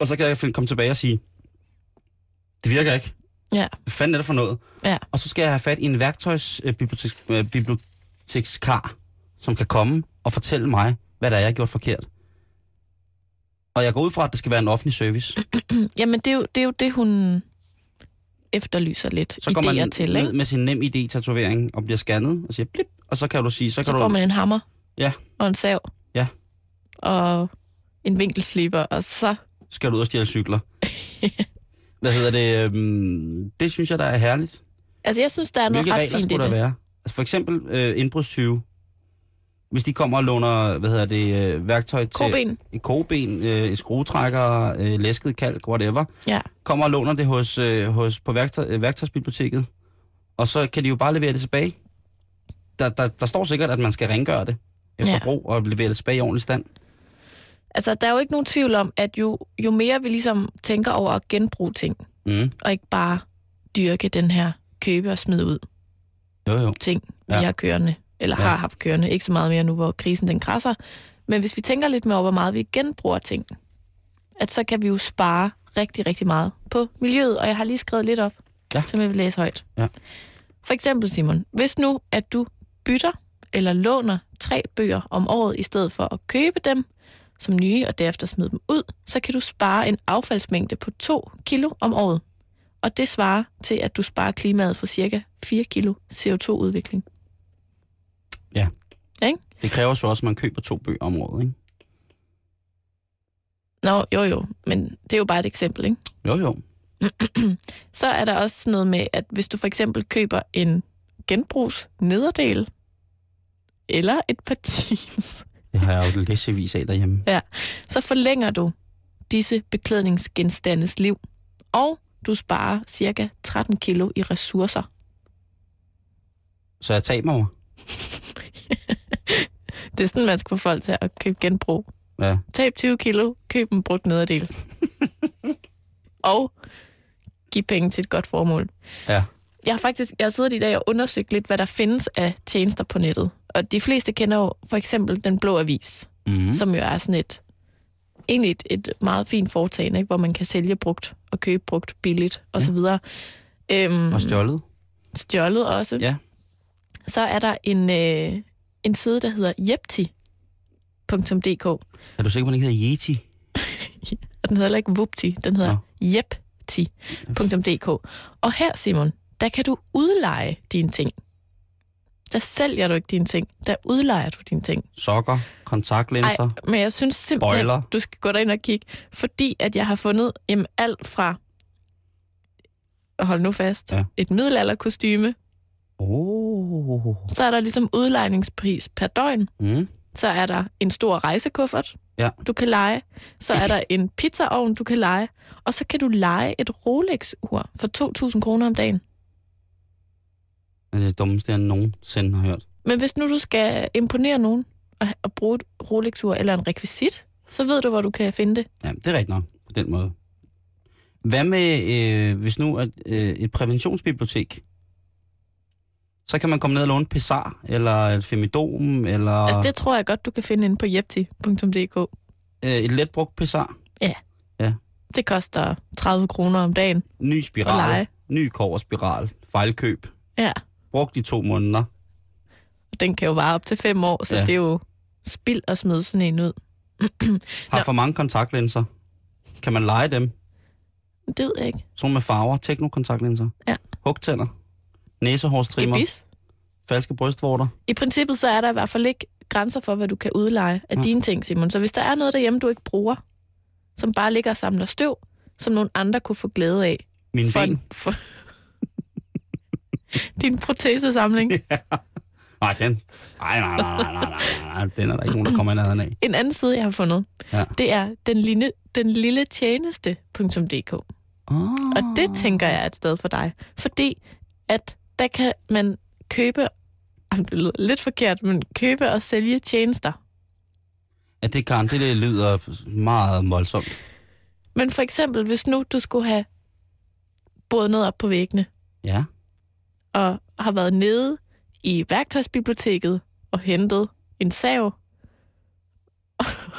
Og så kan jeg finde- komme tilbage og sige, det virker ikke. Ja, Hvad fanden er det for noget? ja. Og så skal jeg have fat i en værktøjsbibliotekskar, som kan komme og fortælle mig, hvad der er, jeg har gjort forkert. Og jeg går ud fra, at det skal være en offentlig service. Jamen, det er jo det, er jo det hun efterlyser lidt Så går man idéer til, ned med sin nem ID-tatovering og bliver scannet og siger blip, og så kan du sige, så kan Så du... får man en hammer Ja, og en sav ja, og en vinkelsliber, og så... skal du ud og stjæle cykler. Hvad hedder det? øhm, Det synes jeg, der er herligt. Altså, jeg synes, der er noget Hvilke ret fint i der det. være? Altså for eksempel øh, indbrudstyve. Hvis de kommer og låner, hvad hedder det, øh, værktøj til... Koben. Et koben, øh, et skruetrækker, øh, læsket kalk, whatever. Ja. Kommer og låner det hos, øh, hos, på værktøj, øh, værktøjsbiblioteket. Og så kan de jo bare levere det tilbage. Der, der, der står sikkert, at man skal rengøre det efter ja. brug og levere det tilbage i ordentlig stand. Altså, der er jo ikke nogen tvivl om, at jo, jo mere vi ligesom tænker over at genbruge ting, Mm. og ikke bare dyrke den her købe og smide ud Jo, jo. ting, vi Ja. har kørende, eller Ja. har haft kørende. Ikke så meget mere nu, hvor krisen den krasser. Men hvis vi tænker lidt mere over, hvor meget vi genbruger ting, at så kan vi jo spare rigtig, rigtig meget på miljøet. Og jeg har lige skrevet lidt op, Ja. som jeg vil læse højt. Ja. For eksempel, Simon, hvis nu, at du bytter eller låner tre bøger om året i stedet for at købe dem som nye og derefter smide dem ud, så kan du spare en affaldsmængde på 2 kilo om året. Og det svarer til, at du sparer klimaet for cirka 4 kilo CO2-udvikling. Ja. Ikke? Det kræver så også, at man køber to bøger om året, ikke? Nå, jo jo, men det er jo bare et eksempel, ikke? Jo, jo. Så er der også noget med, at hvis du for eksempel køber en genbrugs nederdel, eller et par jeans, Det har jeg jo læsevis af derhjemme. så forlænger du disse beklædningsgenstandes liv, og du sparer cirka 13 kilo i ressourcer. Så jeg taber mig. Det er sådan, man skal få folk til at købe genbrug. Ja. Tab 20 kilo, køb en brugt nederdel. og giv penge til et godt formål. Ja. Jeg har faktisk jeg har siddet i dag og undersøgt lidt, hvad der findes af tjenester på nettet. Og de fleste kender jo for eksempel Den Blå Avis, Mm. som jo er sådan et, egentlig et, et meget fint foretagende, ikke? hvor man kan sælge brugt og købe brugt billigt og så videre. Øhm, Og stjålet. stjålet også. Ja. Så er der en, øh, en side, der hedder jepti.dk. Er du sikker på, at den ikke hedder Yeti? Den hedder heller ikke Vupti, den hedder jepti.dk. Og her, Simon, der kan du udleje dine ting. Der sælger du ikke dine ting, der udlejer du dine ting. Sokker, kontaktlinser, Ej, men jeg synes simpelthen, Bøjler. du skal gå derind og kigge, fordi at jeg har fundet jamen, alt fra, hold nu fast, Ja. et middelalderkostyme, Oh. så er der ligesom udlejningspris per døgn, Mm. så er der en stor rejsekuffert, Ja. du kan lege, så er der en pizzaovn, du kan lege, og så kan du lege et Rolex-ur for 2.000 kroner om dagen. Er det dummeste, jeg nogensinde har hørt. Men hvis nu du skal imponere nogen og, og bruge et Rolex-ur eller en rekvisit, så ved du, hvor du kan finde det. Ja, det er rigtigt nok på den måde. Hvad med, øh, hvis nu er øh, et præventionsbibliotek? Så kan man komme ned og låne Pessar, eller et Femidom, eller Altså, det tror jeg godt, du kan finde inde på jepti.dk. øh, et letbrugt Pessar. Det koster 30 kroner om dagen Ny at spiral, ny koverspiral, fejlkøb. Ja, Brugt i to måneder. den kan jo vare op til fem år, så Ja. det er jo spild at smide sådan en ud. Har for mange kontaktlinser. Kan man lege dem? Det ved jeg ikke. Sådan med farver, teknokontaktlinser. Ja. Hugtænder. Næsehårstrimmer. Gebis. Falske brystvorter. I princippet så er der i hvert fald ikke grænser for, hvad du kan udleje af Ja. dine ting, Simon. Så hvis der er noget derhjemme, du ikke bruger, som bare ligger og samler støv, som nogle andre kunne få glæde af. Mine For, ben. for din protesesamling. Nej, den. Nej, nej, nej, nej, nej, nej, nej. Den er der ikke nogen, der kommer nærheden af. En anden side, jeg har fundet, Ja. det er den lille, den lille tjeneste.dk. Oh. Og det tænker jeg er et sted for dig. Fordi at der kan man købe, det lyder lidt forkert, men købe og sælge tjenester. Ja, det kan det, det lyder meget voldsomt. Men for eksempel, hvis nu du skulle have boet noget op på væggene, Ja. Og har været nede i værktøjsbiblioteket og hentet en sav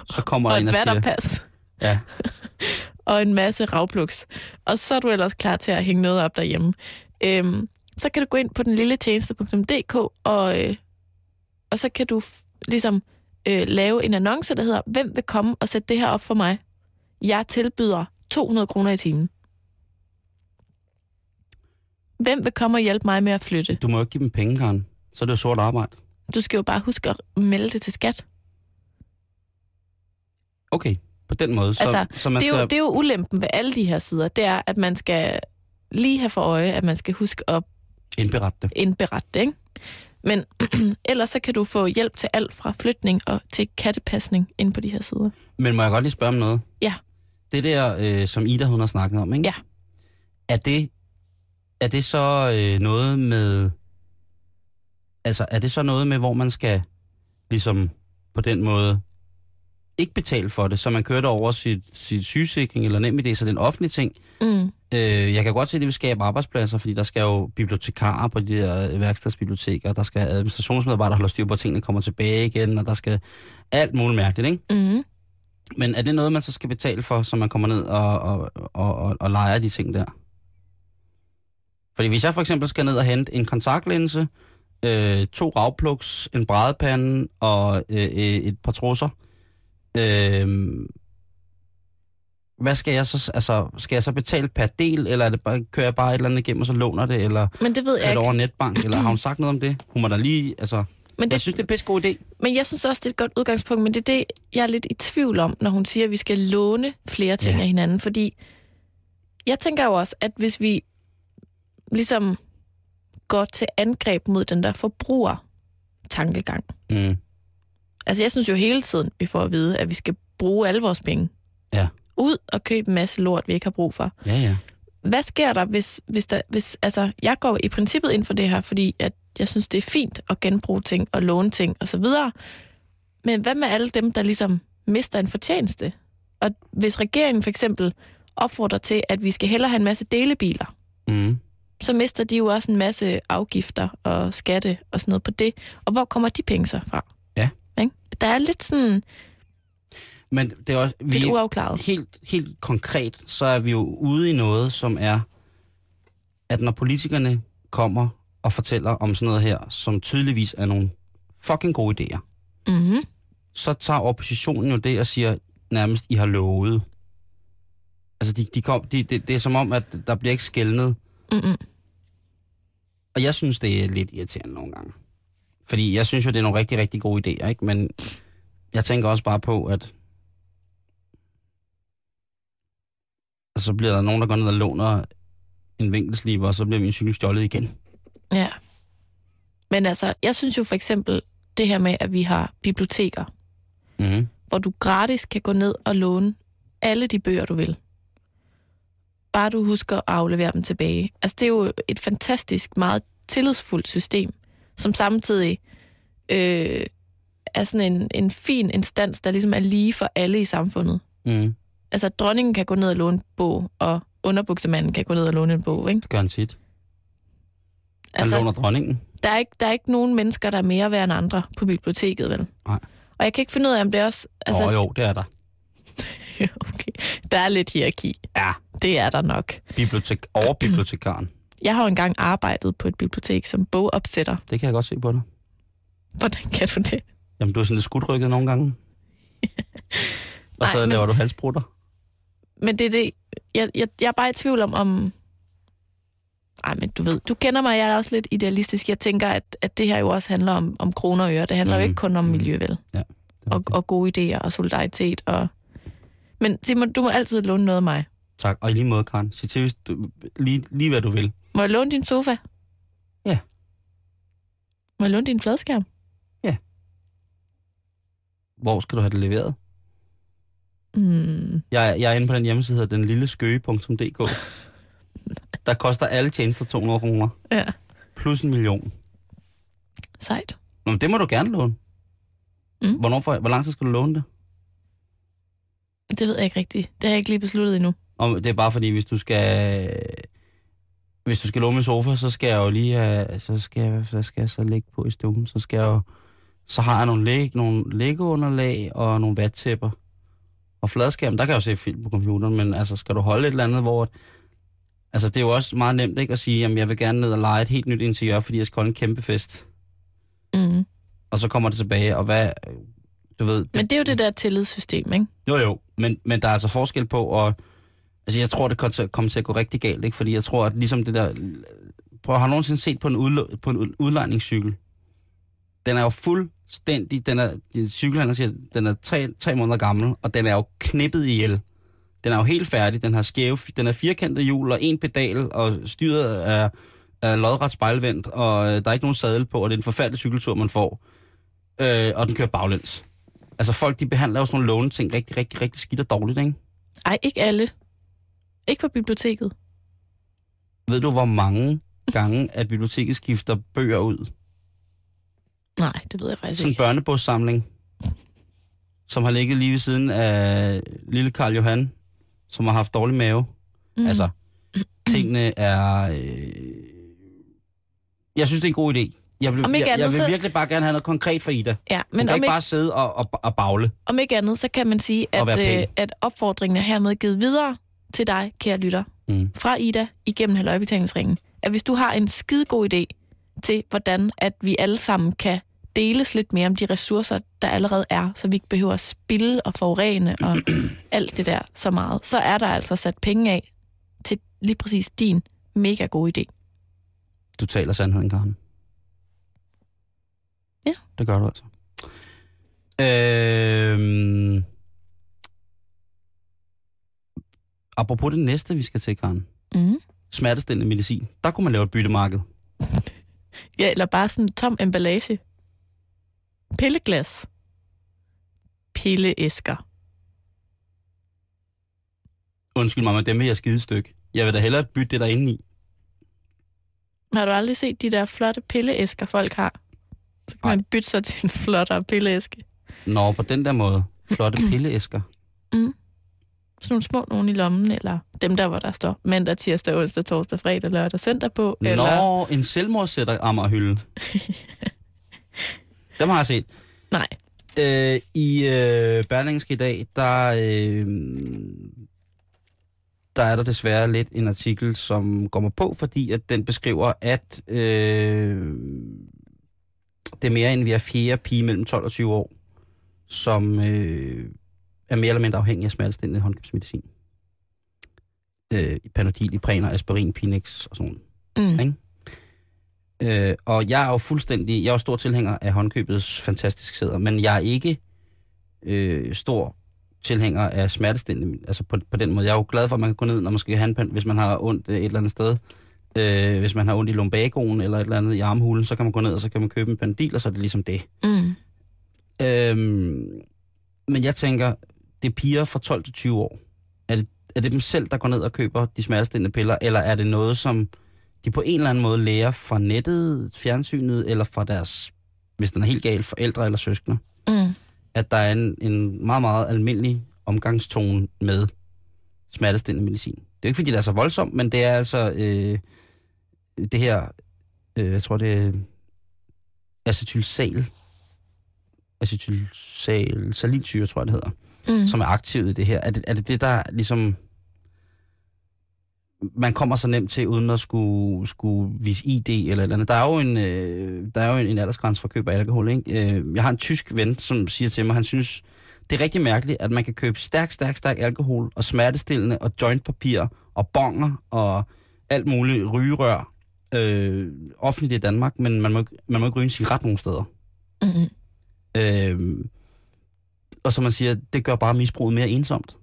Så kommer og en og vatterpas ja, og en masse ravpluks. Og så er du ellers klar til at hænge noget op derhjemme. Øhm, så kan du gå ind på den lille tjeneste.dk, og, øh, og så kan du ligesom øh, lave en annonce, der hedder, hvem vil komme og sætte det her op for mig? Jeg tilbyder 200 kroner i timen. Hvem vil komme og hjælpe mig med at flytte? du må jo ikke give dem penge, Karen. Så er det jo sort arbejde. Du skal jo bare huske at melde det til skat. Okay, på den måde. Så, Altså, så man Det er, skal... jo, det er jo ulempen ved alle de her sider, det er, at man skal lige have for øje, at man skal huske at indberette det. indberette det, ikke? Men ellers så kan du få hjælp til alt fra flytning og til kattepasning ind på de her sider. Men må jeg godt lige spørge om noget? Ja. Det der, øh, som Ida hun har snakket om, ikke? Ja. Er det, er det så øh, noget med... Altså, er det så noget med, hvor man skal ligesom på den måde ikke betale for det, så man kører det over sit, sit sygesikring eller nem idé, så det er en offentlig ting. Mm. Øh, jeg kan godt se, at det vil skabe arbejdspladser, fordi der skal jo bibliotekarer på de der værkstedsbiblioteker, der skal administrationsmedarbejdere holde styr på, at tingene kommer tilbage igen, og der skal alt muligt mærkeligt, ikke? Mm. Men er det noget, man så skal betale for, så man kommer ned og, og, og, og, og leger de ting der? Fordi hvis jeg for eksempel skal ned og hente en kontaktlinse, øh, to ravpluks, en brædepande og øh, øh, et par trusser. Øh, hvad skal jeg så, altså, skal jeg så betale per del, eller er det bare, kører jeg bare et eller andet igennem, og så låner det, eller Men det ved jeg det over ikke. netbank, eller har hun sagt noget om det? Hun må da lige, altså, Men jeg det, synes, det er en pisse god idé. Men jeg synes også, det er et godt udgangspunkt, men det er det, jeg er lidt i tvivl om, når hun siger, at vi skal låne flere ting ja. af hinanden. Fordi jeg tænker jo også, at hvis vi ligesom går til angreb mod den der forbruger-tankegang. Mm. Altså jeg synes jo hele tiden, vi får at vide, at vi skal bruge alle vores penge. Ja. Ud og købe en masse lort, vi ikke har brug for. Ja, ja. Hvad sker der, hvis, hvis der... Hvis, altså, jeg går i princippet ind for det her, fordi at jeg synes, det er fint at genbruge ting og låne ting osv. Men hvad med alle dem, der ligesom mister en fortjeneste? Og hvis regeringen for eksempel opfordrer til, at vi skal hellere have en masse delebiler, Mm. Så mister de jo også en masse afgifter og skatte og sådan noget på det. Og hvor kommer de penge så fra? Ja. Ikke? Der er lidt sådan Men det er også, vi, lidt uafklaret. helt, helt konkret, så er vi jo ude i noget, som er, at når politikerne kommer og fortæller om sådan noget her, som tydeligvis er nogle fucking gode idéer, Mm-hmm. så tager oppositionen jo det og siger nærmest, I har lovet. Altså, de, de kom, de, det, det er som om, at der bliver ikke skældnet. Mm-mm. Og jeg synes, det er lidt irriterende nogle gange. Fordi jeg synes jo, det er nogle rigtig, rigtig gode idéer, ikke? Men jeg tænker også bare på, at og så bliver der nogen, der går ned og låner en vinkelsliber, og så bliver min cykel stjålet igen. Ja. Men altså, jeg synes jo for eksempel det her med, at vi har biblioteker, Mm. hvor du gratis kan gå ned og låne alle de bøger, du vil. Bare du husker at aflevere dem tilbage. Altså, det er jo et fantastisk, meget tillidsfuldt system, som samtidig øh, er sådan en, en fin instans, der ligesom er lige for alle i samfundet. Mm. Altså, dronningen kan gå ned og låne en bog, og underbuksemanden kan gå ned og låne en bog, ikke? Det gør han tit. Han Altså, låner dronningen. der er, ikke, der er ikke nogen mennesker, der er mere værd end andre på biblioteket, vel? Nej. Og jeg kan ikke finde ud af, om det også... Altså, Åh, jo, det er der. okay. Der er lidt hierarki. Ja. Det er der nok. Bibliotek, overbibliotekaren. Jeg har jo engang arbejdet på et bibliotek som bogopsætter. Det kan jeg godt se på dig. Hvordan kan du det? Jamen, du er sådan lidt skudrykket nogle gange. og så Ej, men- laver du halsbrutter. Men det er det... Jeg, jeg, jeg er bare i tvivl om, om... Ej, men du ved, du kender mig, jeg er også lidt idealistisk. Jeg tænker, at, at det her jo også handler om, om kroner og øre. Det handler mm. jo ikke kun om Mhm. miljø, vel? Det er Og, og gode idéer og solidaritet. Og... Men Simon, du må altid låne noget af mig. Tak. Og i lige måde, Karen. Sig til, hvis du, lige, lige hvad du vil. Må jeg låne din sofa? Ja. Må jeg låne din fladskærm? Hvor skal du have det leveret? Mm. Jeg, jeg er inde på den hjemmeside, der hedder denlilleskøge.dk. Der koster alle tjenester 200 kroner. Ja, Plus en million. sejt. Nå, men det må du gerne låne. Mm. Hvornår for, hvor lang tid skal du låne det? Det ved jeg ikke rigtigt. Det har jeg ikke lige besluttet endnu. Og det er bare fordi, hvis du skal... Hvis du skal låne min sofa, så skal jeg jo lige have... Så skal jeg, hvad skal jeg så lægge på i stuen? Så skal jeg jo... Så har jeg nogle, læg, nogle Lego-underlag og nogle vattæpper. Og fladskærm, der kan jeg jo se film på computeren, men altså, skal du holde et eller andet, hvor... Altså, det er jo også meget nemt, ikke, at sige, jamen, jeg vil gerne ned og lege et helt nyt interiør, fordi jeg skal holde en kæmpe fest. Mm. Og så kommer det tilbage, og hvad... Du ved... Men det er jo det der tillidssystem, ikke? Jo, jo, men, men der er altså forskel på, og altså jeg tror, det kommer til, til at gå rigtig galt, ikke? fordi jeg tror, at ligesom det der... Prøv, har du nogensinde set på en, udl- på en udlejningscykel? Den er jo fuldstændig... Den er, din cykelhandler siger, den er tre, tre måneder gammel, og den er jo knippet ihjel. Den er jo helt færdig, den har skæve, den er firkantet hjul og en pedal, og styret er, er lodret spejlvendt, og øh, der er ikke nogen sadel på, og det er en forfærdelig cykeltur, man får. Øh, og den kører baglæns. Altså folk, de behandler jo sådan nogle låneting rigtig, rigtig, rigtig skidt og dårligt, ikke? Ej, ikke alle. Ikke på biblioteket. Ved du, hvor mange gange, at biblioteket skifter bøger ud? Nej, det ved jeg faktisk Sådan en ikke. børnebogssamling, som har ligget lige ved siden af lille Karl Johan, som har haft dårlig mave. Mm. Altså, tingene er... Øh... Jeg synes, det er en god idé. Jeg vil, Om ikke jeg, jeg andet, vil så- virkelig bare gerne have noget konkret for Ida. Ja, Hun men kan om ikke ikke, bare sidde og, og, og bagle. om ikke andet, så kan man sige, at, øh, at opfordringen er hermed givet videre til dig, kære lytter, Mm. fra Ida igennem halvøjebetalingsringen, at hvis du har en skide god idé til, hvordan at vi alle sammen kan deles lidt mere om de ressourcer, der allerede er, så vi ikke behøver at spilde og forurene og alt det der så meget. Så er der altså sat penge af til lige præcis din mega gode idé. Du taler sandheden, Karen. Ja. Det gør du altså. Øhm, apropos det næste, vi skal til, Karen. Mm. Smertestillende medicin. Der kunne man lave et byttemarked. Ja, eller bare sådan en tom emballage. Pilleglas. Pilleæsker. Undskyld mig, men dem vil jeg skide stykke. Jeg vil da hellere bytte det derinde i. Har du aldrig set de der flotte pilleæsker, folk har? Så kan Nej. man bytte sig til en flottere pilleæske. Nå, på den der måde. Flotte pilleæsker. Sådan nogle små nogen i lommen, eller dem der, hvor der står mandag, tirsdag, onsdag, torsdag, fredag, lørdag, søndag på. Eller... Nå, en selvmordssætter ammerhylde. Dem har jeg set. Nej. Øh, I øh, Berlingske i dag, der, øh, der er der desværre lidt en artikel, som mig på, fordi at den beskriver, at øh, det er mere end vi er fjerde pige mellem 12 og 20 år, som øh, er mere eller mindre afhængig af smertestillende håndkøbsmedicin. Øh, Panodil, Ipren, Aspirin, Pinex og sådan. Mm. Ikke? Øh, og jeg er jo fuldstændig, jeg er jo stor tilhænger af håndkøbets fantastiske sæder, men jeg er ikke øh, stor tilhænger af smertestillende, altså på, på den måde. Jeg er jo glad for, at man kan gå ned, når man skal have en hvis man har ondt øh, et eller andet sted. Øh, hvis man har ondt i lumbagoen eller et eller andet i armhulen, så kan man gå ned, og så kan man købe en pandil, og så er det ligesom det. Mm. Øhm, men jeg tænker, det er piger fra 12 til 20 år. Er det, er det dem selv, der går ned og køber de smertestillende piller, eller er det noget, som de på en eller anden måde lærer fra nettet, fjernsynet, eller fra deres, hvis den er helt gal, forældre eller søskende? Mm. At der er en, en meget, meget almindelig omgangstone med smertestillende medicin. Det er jo ikke, fordi det er så voldsomt, men det er altså øh, det her, øh, jeg tror det er acetylsal, acetylsal, salinsyre, tror jeg det hedder, Mm. som er aktivt i det her. Er det, er det det, der ligesom... Man kommer så nemt til, uden at skulle, skulle vise ID eller eller andet. Der er jo en, øh, der er jo en, en aldersgrænse for køb af alkohol, ikke? Øh, jeg har en tysk ven, som siger til mig, han synes, det er rigtig mærkeligt, at man kan købe stærk, stærk, stærk alkohol og smertestillende og jointpapir og bonger og alt muligt rygerør øh, offentligt i Danmark, men man må, ikke- man må ikke ryge en cigaret nogen steder. Mm. Øh, og som man siger, det gør bare misbruget mere ensomt.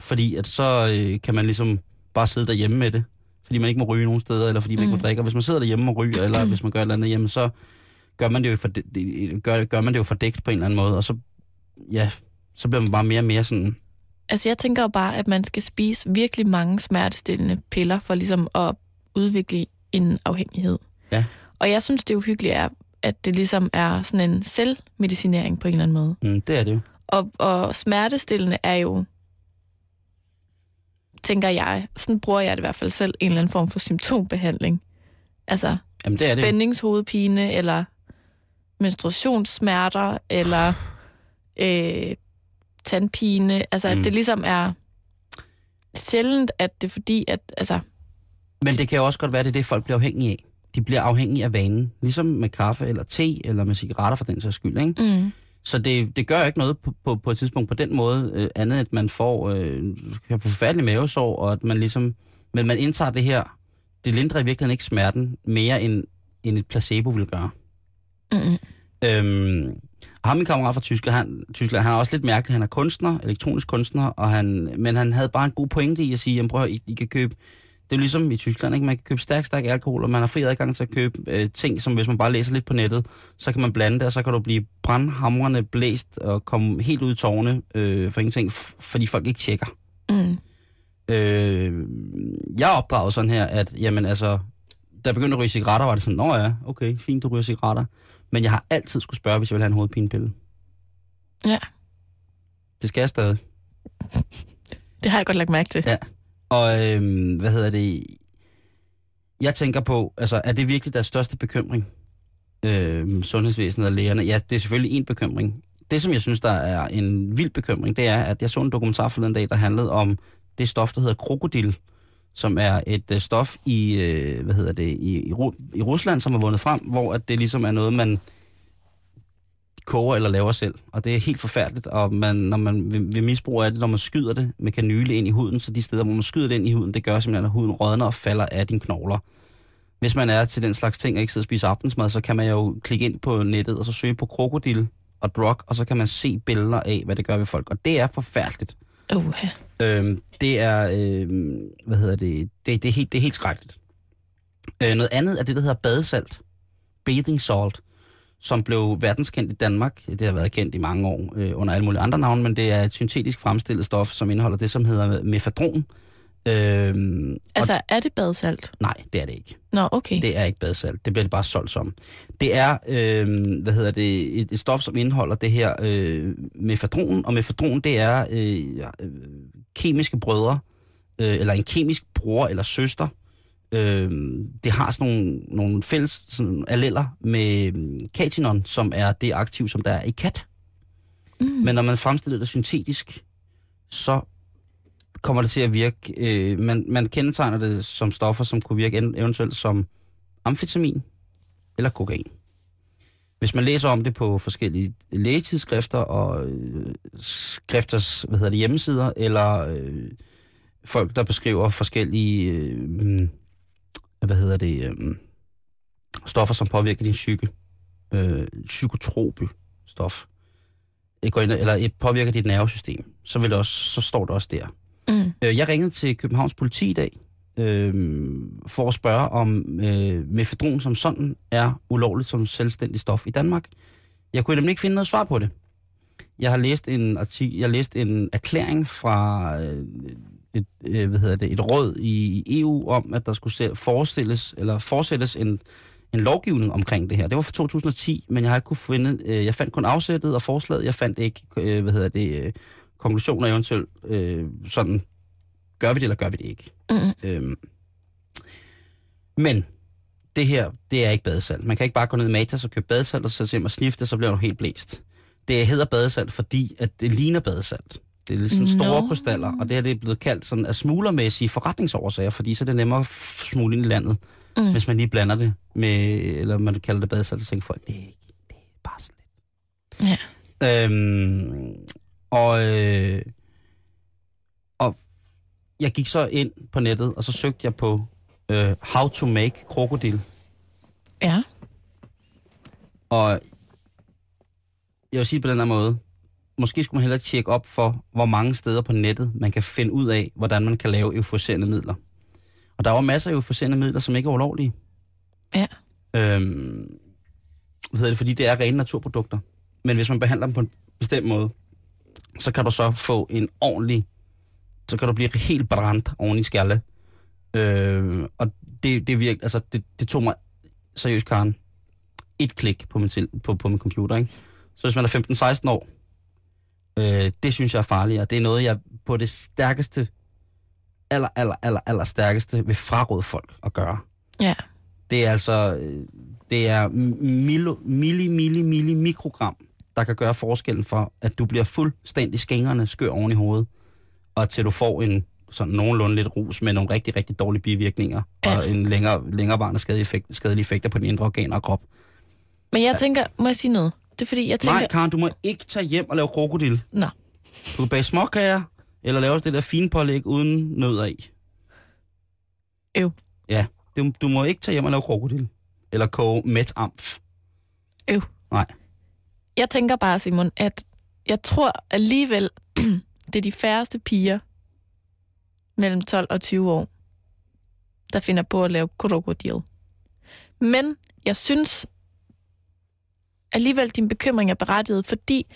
Fordi at så øh, kan man ligesom bare sidde derhjemme med det. Fordi man ikke må ryge nogen steder, eller fordi man ikke Mm. må drikke. Og hvis man sidder derhjemme og ryger, eller hvis man gør et eller andet hjemme, så gør man det jo, for, gør, gør man det jo fordækt på en eller anden måde. Og så, ja, så bliver man bare mere og mere sådan... Altså, jeg tænker jo bare, at man skal spise virkelig mange smertestillende piller for ligesom at udvikle en afhængighed. Ja. Og jeg synes, det uhyggelige er, at det ligesom er sådan en selvmedicinering på en eller anden måde. Mm, det er det jo. Og, og smertestillende er jo, tænker jeg, sådan bruger jeg det i hvert fald selv, en eller anden form for symptombehandling. Altså Jamen, det er det spændingshovedpine, eller menstruationssmerter, eller øh, tandpine. Altså, mm. at det ligesom er sjældent, at det er fordi, at altså, Men det kan jo også godt være, det er det, folk bliver afhængige af. De bliver afhængige af vanen. Ligesom med kaffe eller te, eller med cigaretter for den sags skyld, ikke? mm, Så det, det gør ikke noget på, på, på et tidspunkt på den måde, øh, andet at man får, øh, kan få forfærdelig mavesår, og at man ligesom, men man indtager det her, det lindrer i virkeligheden ikke smerten mere end, end et placebo vil gøre. mm, Øhm, og ham min kammerat fra Tyskland, han, Tyskland, han er også lidt mærkelig. Han er kunstner, elektronisk kunstner, og han, men han havde bare en god pointe i at sige, jamen prøv I, I kan købe, det er ligesom i Tyskland, ikke? man kan købe stærk, stærk alkohol, og man har fri adgang til at købe øh, ting, som hvis man bare læser lidt på nettet, så kan man blande det, og så kan du blive brandhamrende blæst og komme helt ud i tårne øh, for ingenting, fordi folk ikke tjekker. mm, Øh, jeg opdraget sådan her, at jamen altså, da jeg begyndte at ryge cigaretter, var det sådan, nå ja, okay, fint, du ryger cigaretter. Men jeg har altid skulle spørge, hvis jeg vil have en hovedpinepille. Ja. Det skal jeg stadig. det har jeg godt lagt mærke til. Ja. Og øhm, hvad hedder det? Jeg tænker på, altså er det virkelig deres største bekymring? Øhm, sundhedsvæsenet og lægerne. Ja, det er selvfølgelig en bekymring. Det, som jeg synes, der er en vild bekymring, det er, at jeg så en dokumentar forleden dag, der handlede om det stof, der hedder krokodil, som er et øh, stof i, øh, hvad hedder det, i, i, Ru- i Rusland, som er vundet frem, hvor at det ligesom er noget, man koger eller laver selv. Og det er helt forfærdeligt, og man, når man vil, vil misbruge af det, når man skyder det med kanyle ind i huden, så de steder, hvor man skyder det ind i huden, det gør simpelthen, at huden rådner og falder af dine knogler. Hvis man er til den slags ting og ikke sidder og spiser aftensmad, så kan man jo klikke ind på nettet og så søge på krokodil og drug, og så kan man se billeder af, hvad det gør ved folk. Og det er forfærdeligt. Uh, Øhm, det er, øhm, hvad hedder det, det, det, er helt, det er helt skrækkeligt. Øh, noget andet er det, der hedder badesalt. Bathing salt, som blev verdenskendt i Danmark. Det har været kendt i mange år øh, under alle mulige andre navne, men det er et syntetisk fremstillet stof, som indeholder det, som hedder mefadron. Øhm, altså, er det badsalt? og, nej, det er det ikke. Nå, okay. Det er ikke badesalt. Det bliver det bare solgt som. Det er, øh, hvad hedder det, et, et stof, som indeholder det her øh, mefadron, og mefadron, det er øh, øh, kemiske brødre, øh, eller en kemisk bror eller søster. Øh, det har sådan nogle, nogle fælles sådan, alleller med øh, katinon, som er det aktiv, som der er i kat. Mm. Men når man fremstiller det syntetisk, så kommer det til at virke... Øh, man, man kendetegner det som stoffer, som kunne virke en- eventuelt som amfetamin eller kokain. Hvis man læser om det på forskellige lægetidsskrifter og øh, skrifters hvad hedder det, hjemmesider, eller øh, folk, der beskriver forskellige øh, hvad hedder det, øh, stoffer, som påvirker din psyke, øh, psykotrope stof, det går ind, eller et påvirker dit nervesystem, så, vil det også, så står det også der. Mm. Øh, Jeg ringede til Københavns politi i dag, øh, for at spørge om øh, mefedron som sådan er ulovligt som selvstændig stof i Danmark. Jeg kunne nemlig ikke finde noget svar på det. Jeg har læst en artikel, jeg har læst en erklæring fra øh, et, øh, hvad hedder det, et råd i EU om, at der skulle forestilles, eller forsættes en, en lovgivning omkring det her. Det var fra 2010, men jeg har ikke kunne finde, øh, jeg fandt kun afsættet og forslaget, jeg fandt ikke, øh, hvad hedder det, øh, konklusioner eventuelt, øh, sådan, gør vi det, eller gør vi det ikke? Mm. Øhm. Men det her, det er ikke badesalt. Man kan ikke bare gå ned i Matas og købe badesalt, og så se og snifte, så bliver du helt blæst. Det hedder badesalt, fordi at det ligner badesalt. Det er sådan store Nå. krystaller, og det her det er blevet kaldt sådan af smuglermæssige forretningsårsager, fordi så er det nemmere at smugle ind i landet, Mm. hvis man lige blander det med, eller man kalder det badesalt, så tænker folk, det er ikke, det er bare sådan lidt. Ja. Øhm, og, øh, og jeg gik så ind på nettet, og så søgte jeg på øh, how to make krokodil. Ja. Og jeg vil sige på den her måde, måske skulle man hellere tjekke op for, hvor mange steder på nettet, man kan finde ud af, hvordan man kan lave euforiserende midler. Og der er jo masser af euforiserende midler, som ikke er ulovlige. Ja. Øhm, hvad hedder det, fordi det er rene naturprodukter. Men hvis man behandler dem på en bestemt måde, så kan du så få en ordentlig, så kan du blive helt brændt oven i skalle. Øh, og det, det, virke, altså, det, det tog mig seriøst, Karen, et klik på min, til, på, på min computer. Ikke? Så hvis man er 15-16 år, øh, det synes jeg er farligt, og det er noget, jeg på det stærkeste, aller, aller, aller, aller stærkeste vil fraråde folk at gøre. Ja. Det er altså, øh, det er milo, milli, milli, milli mikrogram, der kan gøre forskellen for, at du bliver fuldstændig skængerne skør oven i hovedet, og til du får en sådan nogenlunde lidt rus med nogle rigtig, rigtig dårlige bivirkninger, Ja. og en længere, længerevarende skadelige effekter på dine indre organer og krop. Men jeg tænker, må jeg sige noget? Det er fordi, jeg tænker... Nej, Karen, du må ikke tage hjem og lave krokodil. Nå. Du kan bage småkager, eller lave det der fine pålæg uden nødder i. Øv. Ja, du, du må ikke tage hjem og lave krokodil. Eller koge met amf. Øv. Nej. Jeg tænker bare, Simon, at jeg tror alligevel, det er de færreste piger mellem 12 og 20 år, der finder på at lave krokodil. Men jeg synes alligevel, din bekymring er berettiget, fordi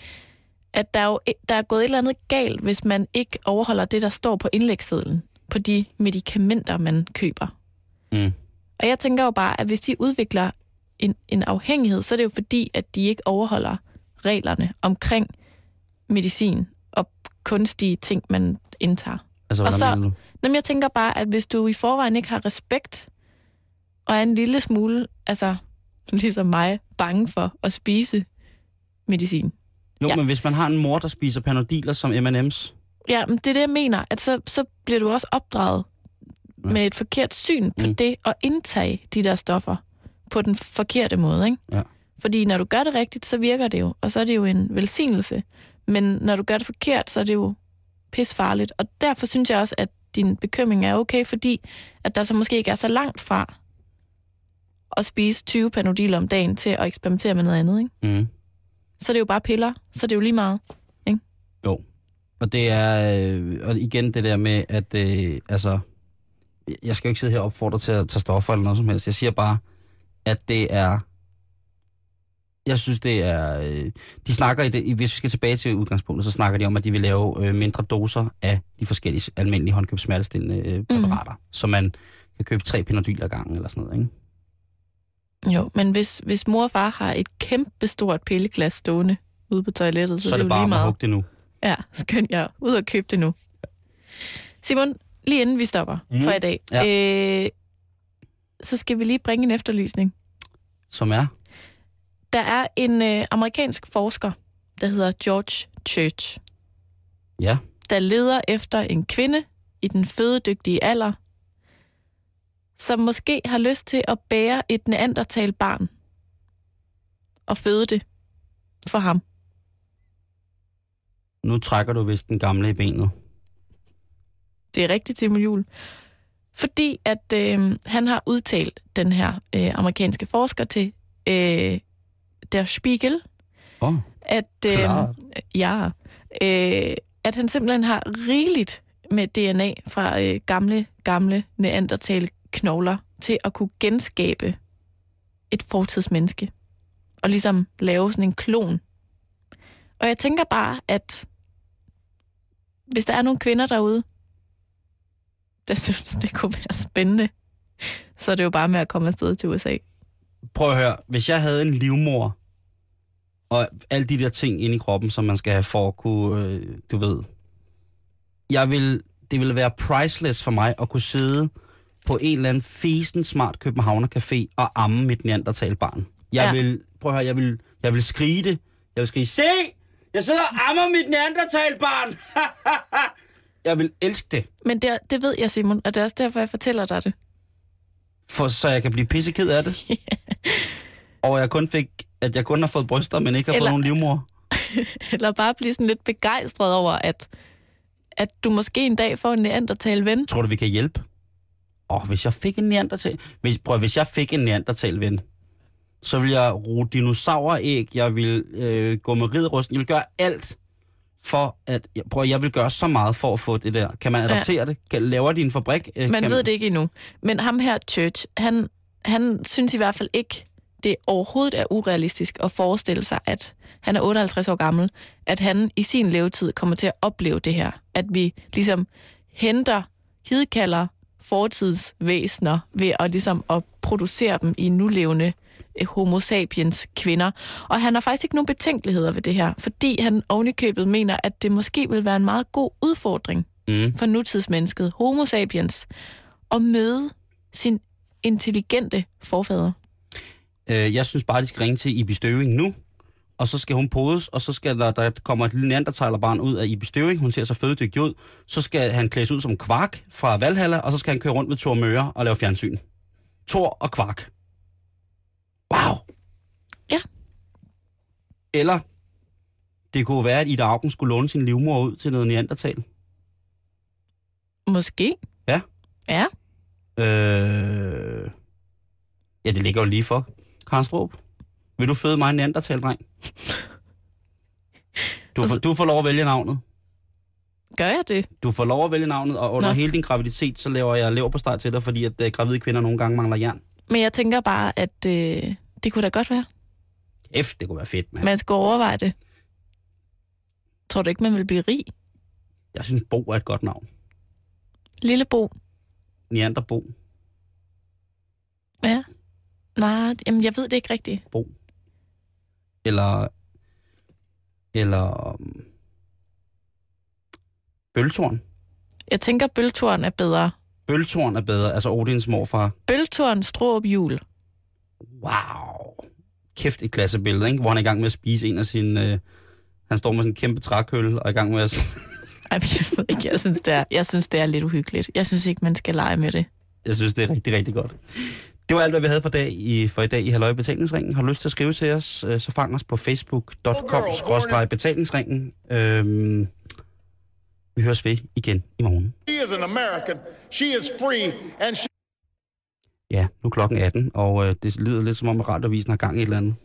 at der, er jo, der er gået et eller andet galt, hvis man ikke overholder det, der står på indlægssedlen på de medicamenter, man køber. Mm. Og jeg tænker jo bare, at hvis de udvikler en, en afhængighed, så er det jo fordi, at de ikke overholder reglerne omkring medicin og kunstige ting, man indtager. Altså, Og hvordan så- mener du? Jamen, jeg tænker bare, at hvis du i forvejen ikke har respekt, og er en lille smule, altså ligesom mig, bange for at spise medicin. Jo, Ja. men hvis man har en mor, der spiser panodiler som M&M's, Ja, men det er det, jeg mener, at så, så bliver du også opdraget Ja. med et forkert syn på Mm. det at indtage de der stoffer på den forkerte måde. Ikke? Ja. Fordi når du gør det rigtigt, så virker det jo, og så er det jo en velsignelse. Men når du gør det forkert, så er det jo pisfarligt. Og derfor synes jeg også, at din bekymring er okay, fordi at der så måske ikke er så langt fra at spise 20 panodiler om dagen til at eksperimentere med noget andet. Ikke? Mm. Så er det jo bare piller, så er det jo lige meget. Jo. Og det er, øh, og igen det der med, at øh, altså, jeg skal jo ikke sidde her og opfordre til at tage stoffer eller noget som helst. Jeg siger bare, at det er, jeg synes det er, øh, de snakker i det, hvis vi skal tilbage til udgangspunktet, så snakker de om, at de vil lave øh, mindre doser af de forskellige almindelige håndkøbssmertestillende øh, præparater, mm. så man kan købe tre Panodil ad gangen eller sådan noget, ikke? Jo, men hvis, hvis mor og far har et kæmpe stort pilleglas stående ude på toilettet, så, Så, er det jo bare at meget. hugge det nu. Ja, skønt jeg. Ud og købe det nu. Simon, lige inden vi stopper mm. for i dag, ja. øh, så skal vi lige bringe en efterlysning. Som er, Der er en øh, amerikansk forsker, der hedder George Church, ja, der leder efter en kvinde i den fødedygtige alder, som måske har lyst til at bære et neandertal barn og føde det for ham. nu trækker du vist den gamle i benet. Det er rigtigt, Simon Jul. Fordi at øh, han har udtalt den her øh, amerikanske forsker til øh, Der Spiegel, oh, at, øh, ja, øh, at han simpelthen har rigeligt med DNA fra øh, gamle, gamle knogler til at kunne genskabe et fortidsmenneske. Og ligesom lave sådan en klon. Og jeg tænker bare, at hvis der er nogle kvinder derude, der synes, det kunne være spændende, så er det jo bare med at komme afsted til USA. prøv at høre, hvis jeg havde en livmor, og alle de der ting inde i kroppen, som man skal have for at kunne, øh, du ved, jeg vil, det ville være priceless for mig at kunne sidde på en eller anden fesen smart Københavner Café og amme mit neandertalbarn. Jeg Ja. ja. vil, prøv at høre, jeg vil, jeg vil skrige det. Jeg vil skrige, se! Jeg sidder og ammer mit neandertalbarn! jeg vil elske det, Men det, det ved jeg, Simon, og det er også derfor, jeg fortæller dig det. for, så jeg kan blive pisseked af det. og jeg kun fik, at jeg kun har fået bryster, men ikke har Eller- fået nogen livmor. Eller bare blive sådan lidt begejstret over, at, at du måske en dag får en neandertal ven. Tror du, vi kan hjælpe? Åh, oh, hvis jeg fik en neandertal... Hvis, prøv, hvis jeg fik en neandertal ven, så vil jeg ruge dinosauræg, jeg vil øh, gå med ridderusten, jeg vil gøre alt for at... Prøv, jeg vil gøre så meget for at få det der. Kan man adoptere ja. det? Kan, laver de en fabrik? Øh, Man ved det ikke endnu. Men ham her, Church, han, han synes i hvert fald ikke, det overhovedet er urealistisk at forestille sig, at han er 58 år gammel, at han i sin levetid kommer til at opleve det her. At vi ligesom henter, hidkalder fortidsvæsener ved at ligesom at producere dem i nulevende eh, homo sapiens kvinder. Og han har faktisk ikke nogen betænkeligheder ved det her, fordi han ovenikøbet mener, at det måske vil være en meget god udfordring Mm. for nutidsmennesket, homo sapiens, at møde sin intelligente forfader. Øh, jeg synes bare, de skal ringe til Ibi Støving nu, og så skal hun podes, og så skal der, der kommer et lille neandertalerbarn ud af Ibi Støving, hun ser så fødedygtig ud, så skal han klædes ud som kvark fra Valhalla, og så skal han køre rundt med Thor Møre og lave fjernsyn. Thor og kvark. Wow! Ja. Eller, det kunne være, at Ida Augen skulle låne sin livmor ud til noget neandertal. Måske. Ja. Ja. Øh... Ja, det ligger jo lige for. Karnstrup, vil du føde mig en neandertal, dreng? Du får, du får lov at vælge navnet. Gør jeg det? Du får lov at vælge navnet, og under Nå. Hele din graviditet, så laver jeg leverpostej til dig, fordi at uh, gravide kvinder nogle gange mangler jern. Men jeg tænker bare, at øh, det kunne da godt være. F, det kunne være fedt, mand. Man skulle overveje det. Tror du ikke, man vil blive rig? Jeg synes, Bo er et godt navn. Lille Bo. Neanderbo. Ja. Nej, jamen jeg ved det ikke rigtigt. Bo. Eller... Eller... Um. Jeg tænker, bøltoren er bedre. Bøltorn er bedre, altså Odins morfar. Bøltoren Stråb Jul. Wow. Kæft et klassebillede, ikke? Hvor han er i gang med at spise en af sine... Øh, han står med sådan en kæmpe trækøl og er i gang med at... Ej, jeg ved ikke, jeg synes, det er, jeg synes, det er lidt uhyggeligt. Jeg synes ikke, man skal lege med det. Jeg synes, det er rigtig, rigtig godt. Det var alt, hvad vi havde for, dag i, for i dag i Halløj Betalingsringen. Har du lyst til at skrive til os, øh, så fang os på facebook.com-betalingsringen. Øhm, vi høres ved igen i morgen. She is an American. She is free, and she Ja, nu er klokken 18, og øh, det lyder lidt som om, at radiovisen har gang i et eller andet.